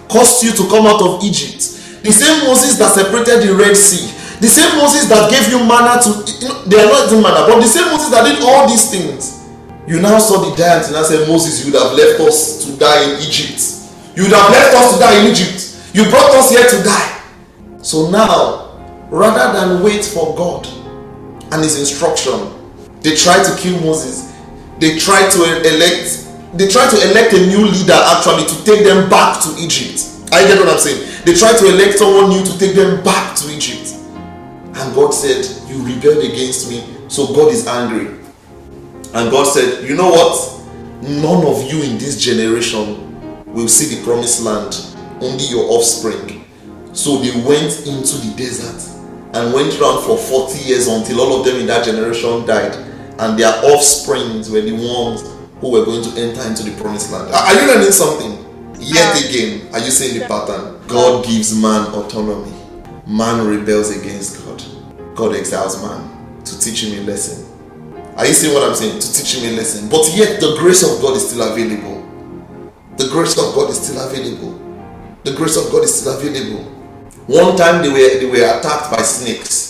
caused you to come out of Egypt the same Moses that separated the Red Sea, the same Moses that gave you manna to, you know, they are not even manna, but the same Moses that did all these things. You now saw the giants and I said, Moses, you would have left us to die in Egypt. You would have left us to die in Egypt. You brought us here to die. So now, rather than wait for God and his instruction, they try to kill Moses. They try to elect they try to elect a new leader actually to take them back to Egypt. I get what I'm saying. They tried to elect someone new to take them back to Egypt. And God said, You rebelled against me, so God is angry. And God said, You know what? None of you in this generation will see the promised land, only your offspring. So they went into the desert and went around for 40 years until all of them in that generation died. And their offsprings were the ones who were going to enter into the promised land. Are you learning something? Yet again, are you seeing the pattern? God gives man autonomy. Man rebels against God. God exiles man to teach him a lesson. Are you seeing what I'm saying? To teach him a lesson. But yet the grace of God is still available. The grace of God is still available. The grace of God is still available. One time they were they were attacked by snakes.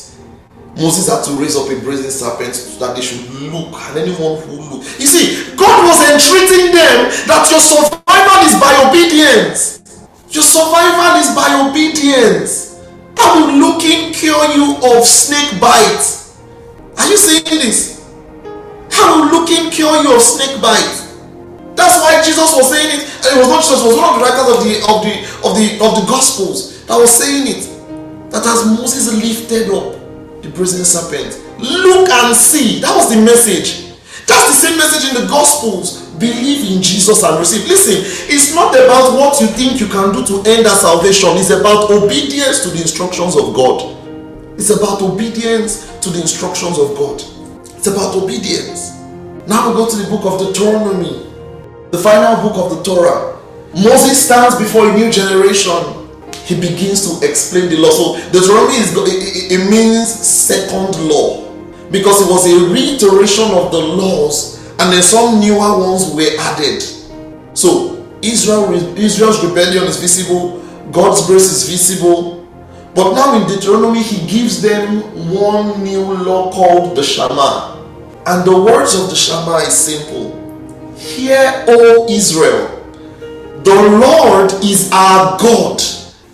Moses had to raise up a brazen serpent so that they should look, and anyone who look. You see, God was entreating them that your survival is by obedience. Your survival is by obedience. How will looking cure you of snake bites? Are you seeing this? How will looking cure you of snake bites? That's why Jesus was saying it. It was not Jesus, it was one of the writers of the of the of the of the gospels that was saying it. That as Moses lifted up the brazen serpent, look and see. That was the message. That's the same message in the gospels believe in Jesus and receive. Listen, it's not about what you think you can do to end our salvation, it's about obedience to the instructions of God. It's about obedience to the instructions of God. It's about obedience. Now we go to the book of Deuteronomy, the final book of the Torah. Moses stands before a new generation. He begins to explain the law. So Deuteronomy is it means second law because it was a reiteration of the laws and then some newer ones were added. So Israel, Israel's rebellion is visible, God's grace is visible. But now in Deuteronomy, he gives them one new law called the Shema. And the words of the Shema is simple Hear, O Israel, the Lord is our God.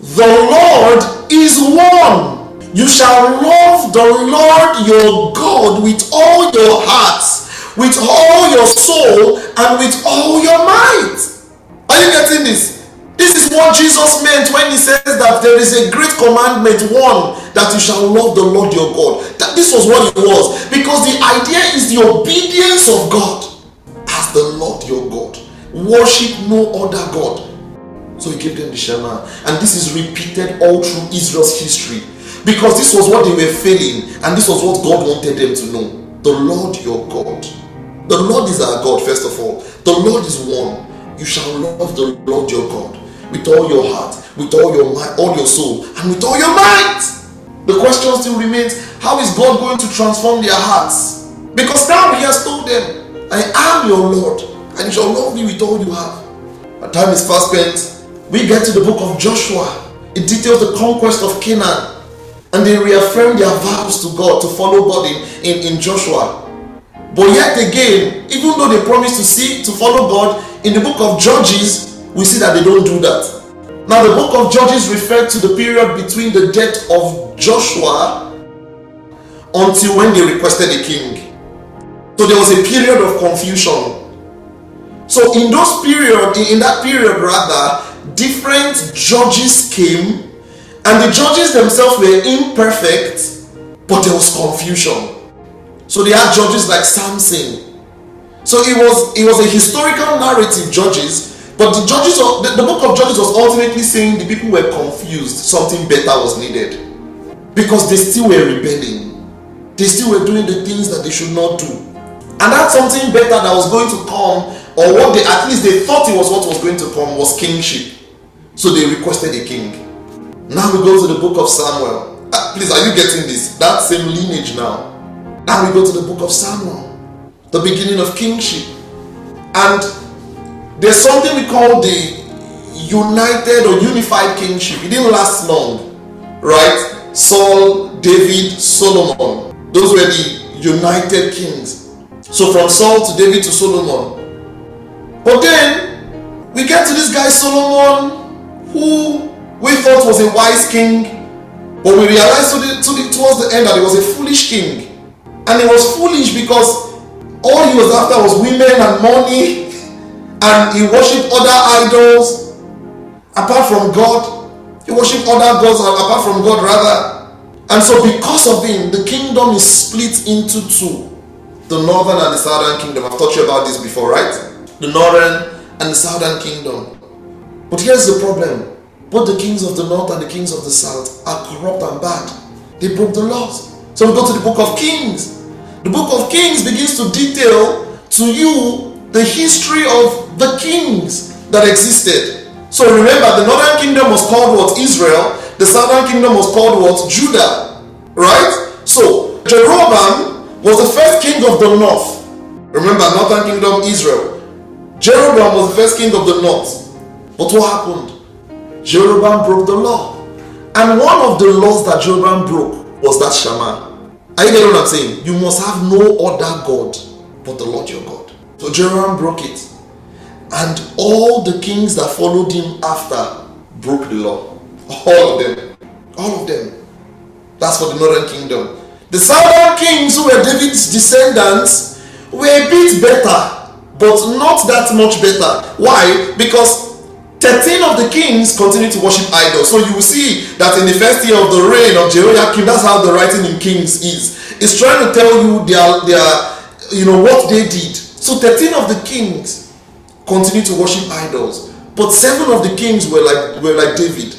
The Lord is one. You shall love the Lord your God with all your hearts, with all your soul, and with all your might. Are you getting this? This is what Jesus meant when he says that there is a great commandment, one, that you shall love the Lord your God. That this was what it was. Because the idea is the obedience of God as the Lord your God. Worship no other God. So he gave them the Shema. And this is repeated all through Israel's history. Because this was what they were failing, and this was what God wanted them to know. The Lord your God. The Lord is our God, first of all. The Lord is one. You shall love the Lord your God with all your heart, with all your mind, all your soul, and with all your might. The question still remains how is God going to transform their hearts? Because now He has told them, I am your Lord, and you shall love me with all you have. Our time is fast spent. We get to the book of Joshua. It details the conquest of Canaan. And they reaffirm their vows to God to follow God in, in, in Joshua. But yet again, even though they promise to see to follow God, in the book of Judges, we see that they don't do that. Now, the book of Judges referred to the period between the death of Joshua until when they requested a king. So there was a period of confusion. So in those period, in that period rather, different judges came, and the judges themselves were imperfect, but there was confusion. So they had judges like Samson. So it was it was a historical narrative, judges, but the judges, of, the, the book of Judges was ultimately saying the people were confused. Something better was needed because they still were rebelling. They still were doing the things that they should not do. And that something better that was going to come, or what they at least they thought it was what was going to come, was kingship. So they requested a king. Now we go to the book of Samuel. Uh, please, are you getting this? That same lineage now. Now we go to the book of Samuel, the beginning of kingship. And there's something we call the united or unified kingship. It didn't last long, right? Saul, David, Solomon. Those were the united kings. So from Saul to David to Solomon. But then we get to this guy Solomon, who we thought was a wise king, but we realized to the, to the, towards the end that he was a foolish king. And he was foolish because all he was after was women and money and he worshiped other idols apart from God. He worshiped other gods apart from God, rather. And so, because of him, the kingdom is split into two the northern and the southern kingdom. I've taught you about this before, right? The northern and the southern kingdom. But here's the problem both the kings of the north and the kings of the south are corrupt and bad. They broke the laws. So we go to the book of Kings. The book of Kings begins to detail to you the history of the kings that existed. So remember, the northern kingdom was called what? Israel. The southern kingdom was called what? Judah. Right? So Jeroboam was the first king of the north. Remember, northern kingdom, Israel. Jeroboam was the first king of the north. But what happened? Jeroboam broke the law. And one of the laws that Jeroboam broke was that Shema. Are you getting what I'm saying? You must have no other God but the Lord your God. So Jeroboam broke it. And all the kings that followed him after broke the law. All of them. All of them. That's for the northern kingdom. The southern kings who were David's descendants were a bit better, but not that much better. Why? Because 13 of the kings continued to worship idols. So you will see that in the first year of the reign of Jehoiakim, that's how the writing in Kings is. It's trying to tell you their, their you know, what they did. So 13 of the kings continued to worship idols, but seven of the kings were like were like David.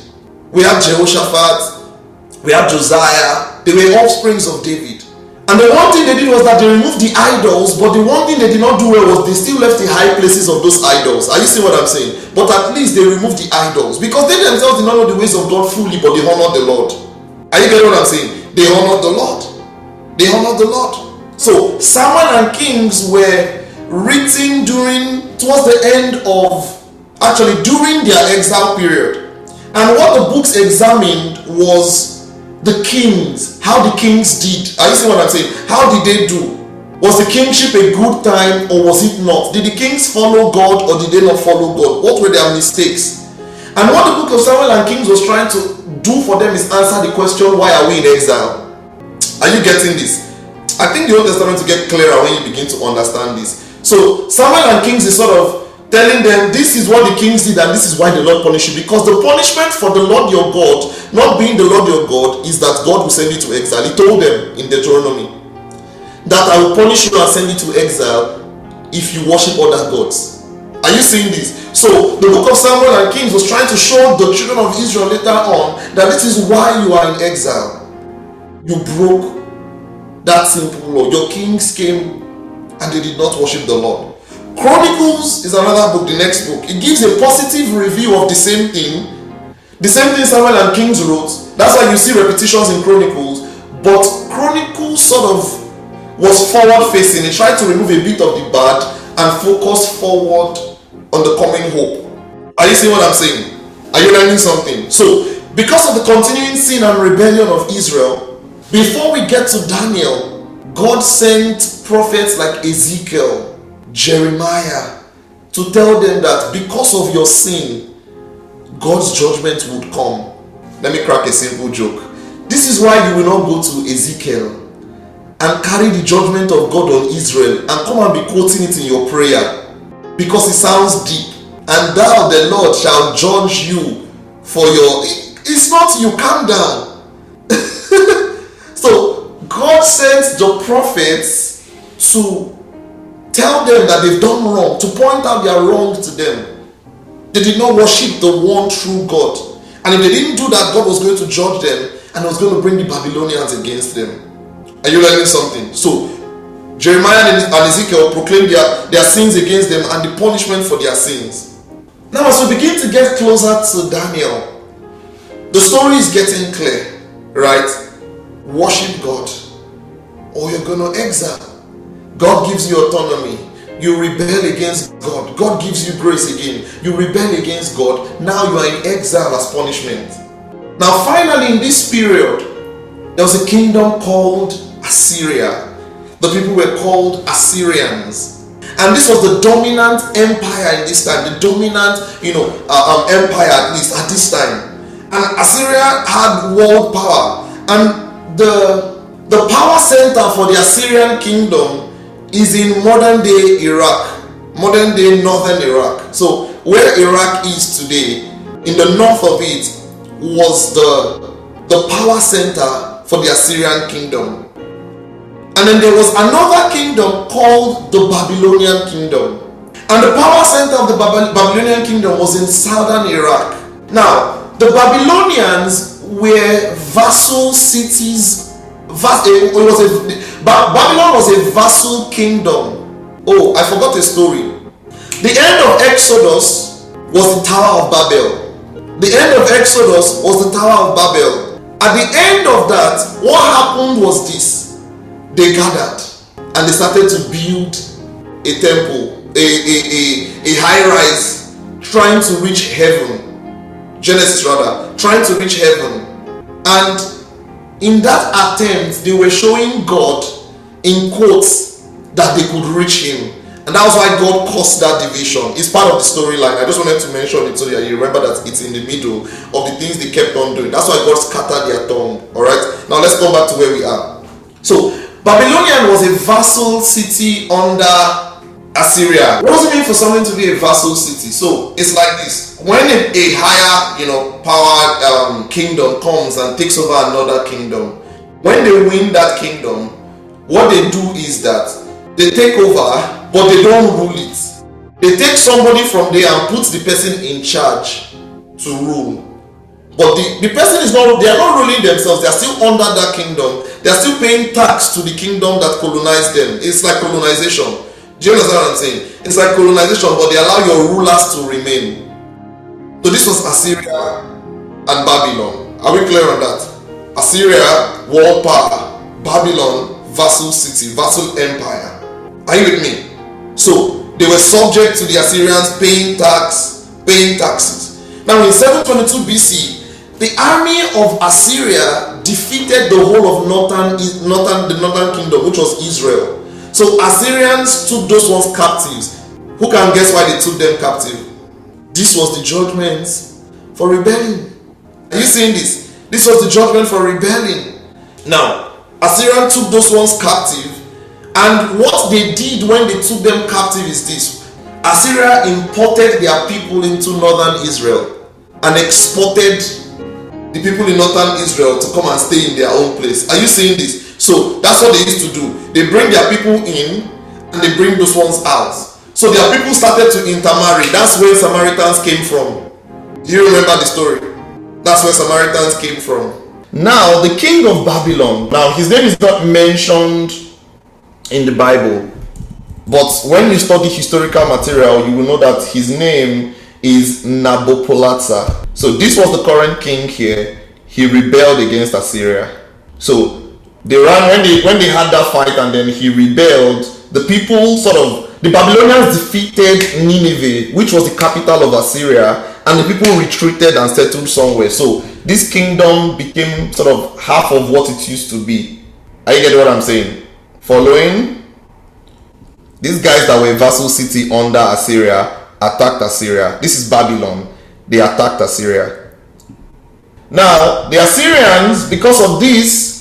We have Jehoshaphat, we have Josiah, they were offsprings of David. And the one thing they did was that they removed the idols, but the one thing they did not do well was they still left the high places of those idols. Are you seeing what I'm saying? But at least they removed the idols because they themselves did not know the ways of God fully, but they honored the Lord. Are you getting what I'm saying? They honored the Lord. They honored the Lord. So Samuel and Kings were written during towards the end of actually during their exile period and what the books examined was the kings how the kings did are you see what i'm saying how did they do Was the kingship a good time or was it not? Did the kings follow God or did they not follow God? What were their mistakes? And what the book of Samuel and Kings was trying to do for them is answer the question, why are we in exile? Are you getting this? I think the Old Testament to get clearer when you begin to understand this. So Samuel and Kings is sort of telling them this is what the kings did and this is why the Lord punished you. Because the punishment for the Lord your God, not being the Lord your God, is that God will send you to exile. He told them in Deuteronomy that I will punish you and send you to exile if you worship other gods. Are you seeing this? So the book of Samuel and Kings was trying to show the children of Israel later on that this is why you are in exile. You broke that simple law. Your kings came and they did not worship the Lord. Chronicles is another book, the next book. It gives a positive review of the same thing. The same thing Samuel and Kings wrote. That's why you see repetitions in Chronicles. But Chronicles sort of was forward facing. It tried to remove a bit of the bad and focus forward on the coming hope. Are you seeing what I'm saying? Are you learning something? So, because of the continuing sin and rebellion of Israel, before we get to Daniel, God sent prophets like Ezekiel, Jeremiah to tell them that because of your sin, God's judgment would come. Let me crack a simple joke. This is why you will not go to Ezekiel and carry the judgment of God on Israel and come and be quoting it in your prayer because it sounds deep. And thou, the Lord, shall judge you for your. It's not you, calm down. so God sends the prophets to Tell them that they've done wrong, to point out their wrong to them. They did not worship the one true God. And if they didn't do that, God was going to judge them and was going to bring the Babylonians against them. Are you learning something? So, Jeremiah and Ezekiel proclaimed their, their sins against them and the punishment for their sins. Now, as we begin to get closer to Daniel, the story is getting clear, right? Worship God, or you're going to exile. God gives you autonomy. You rebel against God. God gives you grace again. You rebel against God. Now you are in exile as punishment. Now, finally, in this period, there was a kingdom called Assyria. The people were called Assyrians. And this was the dominant empire in this time, the dominant, you know, uh, um, empire at least at this time. And Assyria had world power. And the, the power center for the Assyrian kingdom is in modern day Iraq, modern day northern Iraq. So, where Iraq is today, in the north of it, was the, the power center for the Assyrian kingdom. And then there was another kingdom called the Babylonian kingdom. And the power center of the Babylonian kingdom was in southern Iraq. Now, the Babylonians were vassal cities. Eh, it was a Babylon was a vassal kingdom. Oh, I forgot a story. The end of Exodus was the Tower of Babel. The end of Exodus was the Tower of Babel. At the end of that, what happened was this they gathered and they started to build a temple, a, a, a, a high rise, trying to reach heaven. Genesis, rather, trying to reach heaven. And in that attempt, they were showing God in quotes that they could reach Him. And that was why God caused that division. It's part of the storyline. I just wanted to mention it so that you remember that it's in the middle of the things they kept on doing. That's why God scattered their tongue. Alright? Now let's go back to where we are. So, Babylonian was a vassal city under Assyria. What does it mean for something to be a vassal city? So, it's like this when a, a higher, you know, power um, kingdom comes and takes over another kingdom, when they win that kingdom, what they do is that they take over, but they don't rule it. They take somebody from there and put the person in charge to rule. But the, the person is not, they are not ruling themselves, they are still under that kingdom. They are still paying tax to the kingdom that colonized them. It's like colonization. Do you understand what I'm saying? It's like colonization, but they allow your rulers to remain. So this was Assyria and Babylon. Are we clear on that? Assyria, world power. Babylon, vassal city, vassal empire. Are you with me? So they were subject to the Assyrians paying tax, paying taxes. Now in 722 BC, the army of Assyria defeated the whole of northern, northern the northern kingdom, which was Israel. So Assyrians took those ones captives. Who can guess why they took them captive? This was the judgment for rebelling. Are you seeing this? This was the judgment for rebelling. Now, Assyrian took those ones captive, and what they did when they took them captive is this Assyria imported their people into northern Israel and exported the people in northern Israel to come and stay in their own place. Are you seeing this? So that's what they used to do. They bring their people in and they bring those ones out. So their people started to intermarry. That's where Samaritans came from. Do you remember the story? That's where Samaritans came from. Now, the king of Babylon, now his name is not mentioned in the Bible, but when you study historical material, you will know that his name is Nabopolassar. So this was the current king here. He rebelled against Assyria. So they ran when they when they had that fight and then he rebelled. The people sort of the Babylonians defeated Nineveh, which was the capital of Assyria, and the people retreated and settled somewhere. So this kingdom became sort of half of what it used to be. Are you getting what I'm saying? Following? These guys that were vassal city under Assyria attacked Assyria. This is Babylon. They attacked Assyria. Now, the Assyrians, because of this,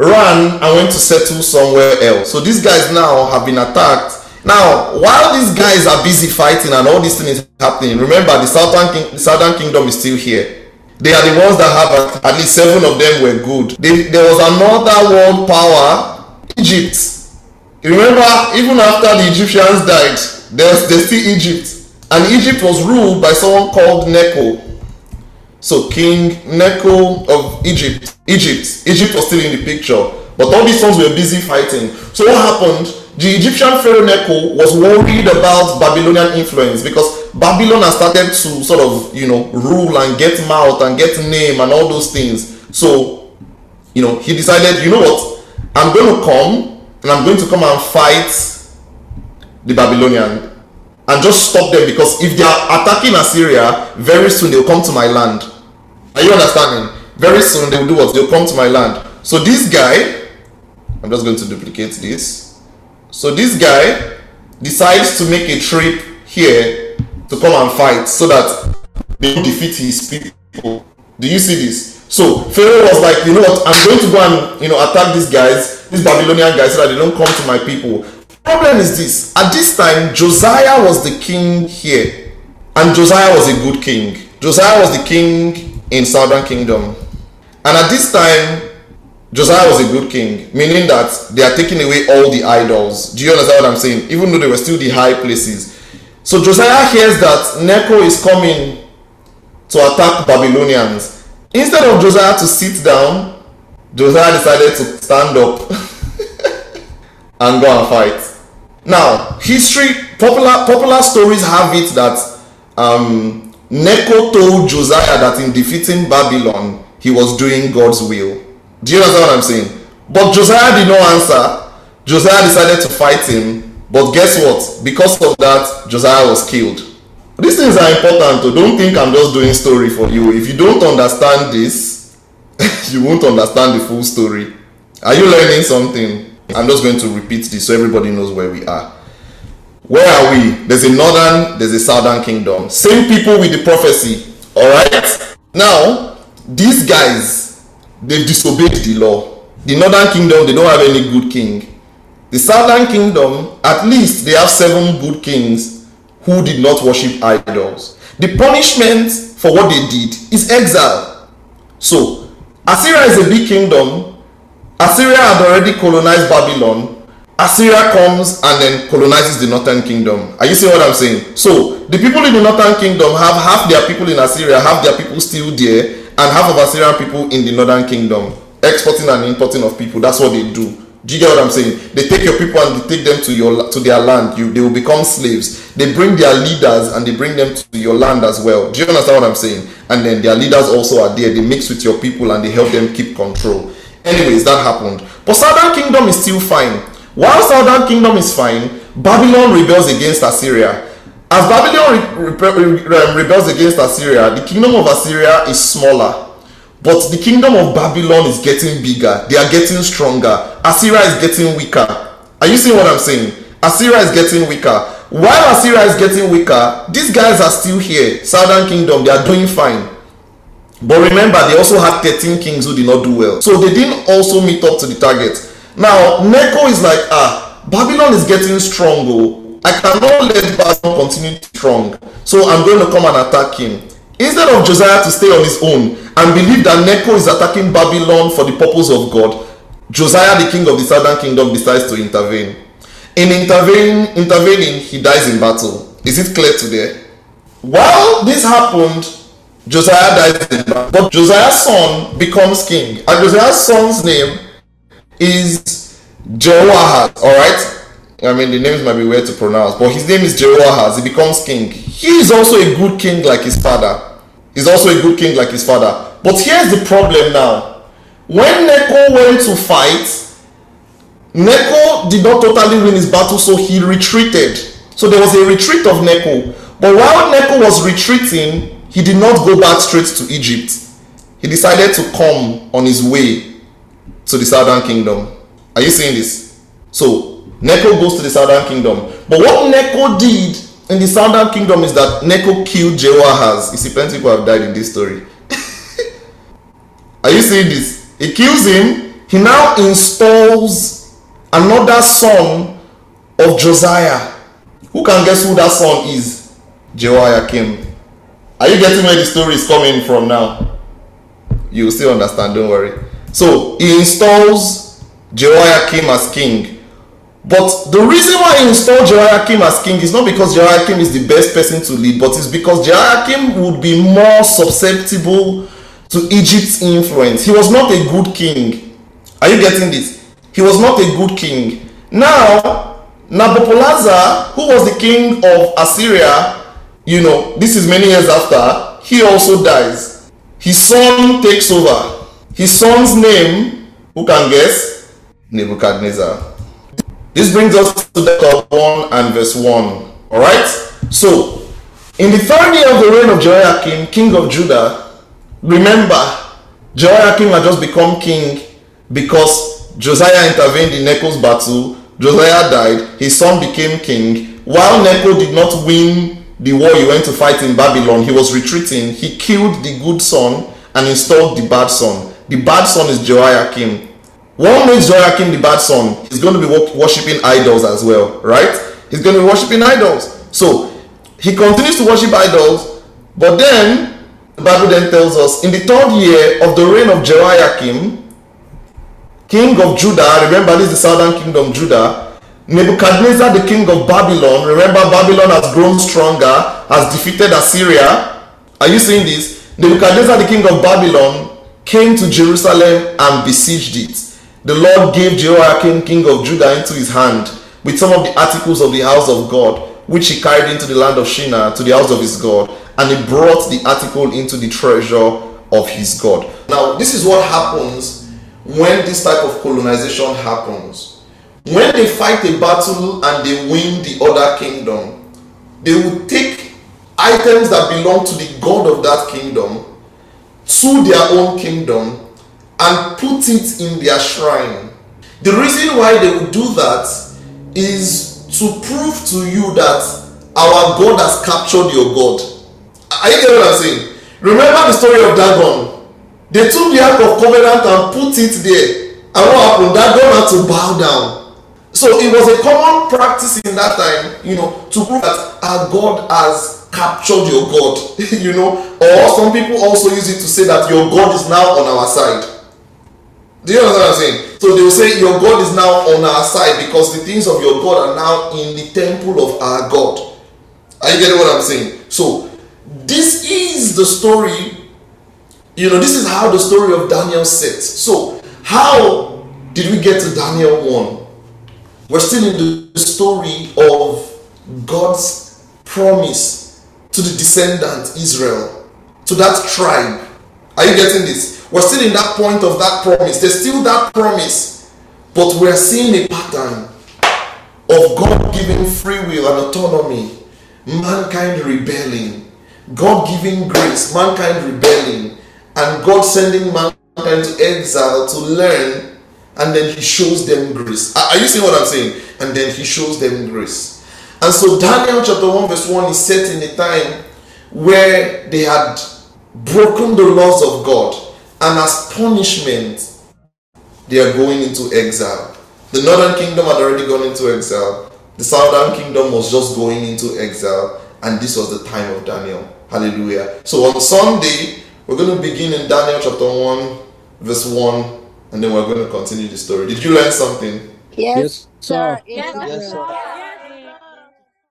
ran and went to settle somewhere else. So these guys now have been attacked. Now, while these guys are busy fighting and all these things happening, remember the southern, king, the southern kingdom is still here. They are the ones that have at least seven of them were good. They, there was another world power, Egypt. Remember, even after the Egyptians died, there's, there's still Egypt. And Egypt was ruled by someone called Necho. So King Necho of Egypt, Egypt, Egypt was still in the picture. But all these ones were busy fighting. So what happened? The Egyptian Pharaoh Necho was worried about Babylonian influence because Babylon has started to sort of, you know, rule and get mouth and get name and all those things. So, you know, he decided, you know what? I'm going to come and I'm going to come and fight the Babylonian and just stop them because if they are attacking Assyria, very soon they'll come to my land. Are you understanding? Very soon they will do what? They'll come to my land. So this guy, I'm just going to duplicate this. So this guy decides to make a trip here to come and fight so that they defeat his people. Do you see this? So Pharaoh was like, you know what? I'm going to go and you know attack these guys, these Babylonian guys, so that they don't come to my people. Problem is this: at this time, Josiah was the king here, and Josiah was a good king. Josiah was the king in Southern Kingdom, and at this time, Josiah was a good king, meaning that they are taking away all the idols. Do you understand what I'm saying? Even though they were still the high places. So Josiah hears that Necho is coming to attack Babylonians. Instead of Josiah to sit down, Josiah decided to stand up and go and fight. Now, history, popular popular stories have it that um, Necho told Josiah that in defeating Babylon, he was doing God's will. Do you understand what I'm saying? But Josiah did not answer. Josiah decided to fight him. But guess what? Because of that, Josiah was killed. These things are important. So don't think I'm just doing story for you. If you don't understand this, you won't understand the full story. Are you learning something? I'm just going to repeat this so everybody knows where we are. Where are we? There's a northern, there's a southern kingdom. Same people with the prophecy. All right. Now, these guys, they've disobeyed the law. The northern kingdom, they don't have any good king. The southern kingdom, at least they have seven good kings who did not worship idols. The punishment for what they did is exile. So, Assyria is a big kingdom Assyria had already colonized Babylon. Assyria comes and then colonizes the northern kingdom. Are you seeing what I'm saying? So the people in the northern kingdom have half their people in Assyria, half their people still there, and half of Assyrian people in the northern kingdom. Exporting and importing of people. That's what they do. Do you get what I'm saying? They take your people and they take them to your to their land. You they will become slaves. They bring their leaders and they bring them to your land as well. Do you understand what I'm saying? And then their leaders also are there. They mix with your people and they help them keep control. Anyways, that happened. But Southern Kingdom is still fine. While Southern Kingdom is fine, Babylon rebels against Assyria. As Babylon re- re- re- um, rebels against Assyria, the kingdom of Assyria is smaller. But the kingdom of Babylon is getting bigger. They are getting stronger. Assyria is getting weaker. Are you seeing what I'm saying? Assyria is getting weaker. While Assyria is getting weaker, these guys are still here. Southern Kingdom, they are doing fine. But remember, they also had 13 kings who did not do well. So they didn't also meet up to the target. Now, Necho is like, ah, Babylon is getting strong. Oh. I cannot let Babylon continue strong. So I'm going to come and attack him. Instead of Josiah to stay on his own and believe that Necho is attacking Babylon for the purpose of God, Josiah, the king of the southern kingdom, decides to intervene. In intervening, intervening, he dies in battle. Is it clear today? While this happened, Josiah dies in battle, but Josiah's son becomes king, and Josiah's son's name is Jehoahaz. All right. I mean, the names might be weird to pronounce, but his name is Jehoahaz. He becomes king. He is also a good king like his father. He's also a good king like his father. But here's the problem now. When Necho went to fight, Necho did not totally win his battle, so he retreated. So there was a retreat of Necho. But while Necho was retreating, he did not go back straight to Egypt. He decided to come on his way to the southern kingdom. Are you seeing this? So Necho goes to the southern kingdom. But what Necho did in the southern kingdom is that Necho killed Jehoahaz. You see, plenty people have died in this story. Are you seeing this? He kills him. He now installs another son of Josiah. Who can guess who that son is? Jehoiakim. Are you getting where the story is coming from now? You will still understand, don't worry. So he installs Jehoiakim as king. But the reason why he installed Jehoiakim as king is not because Jehoiakim is the best person to lead, but it's because Jehoiakim would be more susceptible to Egypt's influence. He was not a good king. Are you getting this? He was not a good king. Now, Nabopolassar, who was the king of Assyria, you know, this is many years after, he also dies. His son takes over. His son's name, who can guess? Nebuchadnezzar. This brings us to the 1 and verse 1. Alright? So, in the third year of the reign of Jehoiakim, king of Judah, remember, Jehoiakim had just become king because Josiah intervened in Necho's battle. Josiah died, his son became king. While Necho did not win the war he went to fight in Babylon, he was retreating. He killed the good son and installed the bad son. The bad son is Jehoiakim. What makes Jehoiakim the bad son? He's going to be worshipping idols as well, right? He's going to be worshipping idols. So he continues to worship idols, but then the Bible then tells us in the third year of the reign of Jehoiakim, king of Judah, remember this is the southern kingdom, Judah, Nebuchadnezzar, the king of Babylon, remember Babylon has grown stronger, has defeated Assyria. Are you seeing this? Nebuchadnezzar, the king of Babylon, came to Jerusalem and besieged it. The Lord gave Jehoiakim, king of Judah, into his hand with some of the articles of the house of God, which he carried into the land of Shinar to the house of his God, and he brought the article into the treasure of his God. Now, this is what happens when this type of colonization happens. When they fight a battle and they win the other kingdom, they will take items that belong to the God of that kingdom to their own kingdom and put it in their shrine. The reason why they would do that is to prove to you that our God has captured your God. Are you getting what I'm saying? Remember the story of Dagon. They took the Ark of Covenant and put it there. And what happened? Dagon had to bow down. So it was a common practice in that time, you know, to prove that our God has captured your God, you know. Or some people also use it to say that your God is now on our side. Do you understand what I'm saying? So they will say your God is now on our side because the things of your God are now in the temple of our God. Are you getting what I'm saying? So this is the story. You know, this is how the story of Daniel sets. So how did we get to Daniel 1? We're still in the story of God's promise to the descendant Israel, to that tribe. Are you getting this? We're still in that point of that promise. There's still that promise, but we're seeing a pattern of God giving free will and autonomy, mankind rebelling, God giving grace, mankind rebelling, and God sending mankind to exile to learn, and then He shows them grace. Are you seeing what I'm saying? and then he shows them grace. And so Daniel chapter 1 verse 1 is set in a time where they had broken the laws of God and as punishment they are going into exile. The northern kingdom had already gone into exile. The southern kingdom was just going into exile and this was the time of Daniel. Hallelujah. So on Sunday, we're going to begin in Daniel chapter 1 verse 1 and then we're going to continue the story. Did you learn something? Yes, sir. Yes, sir. Yes, sir.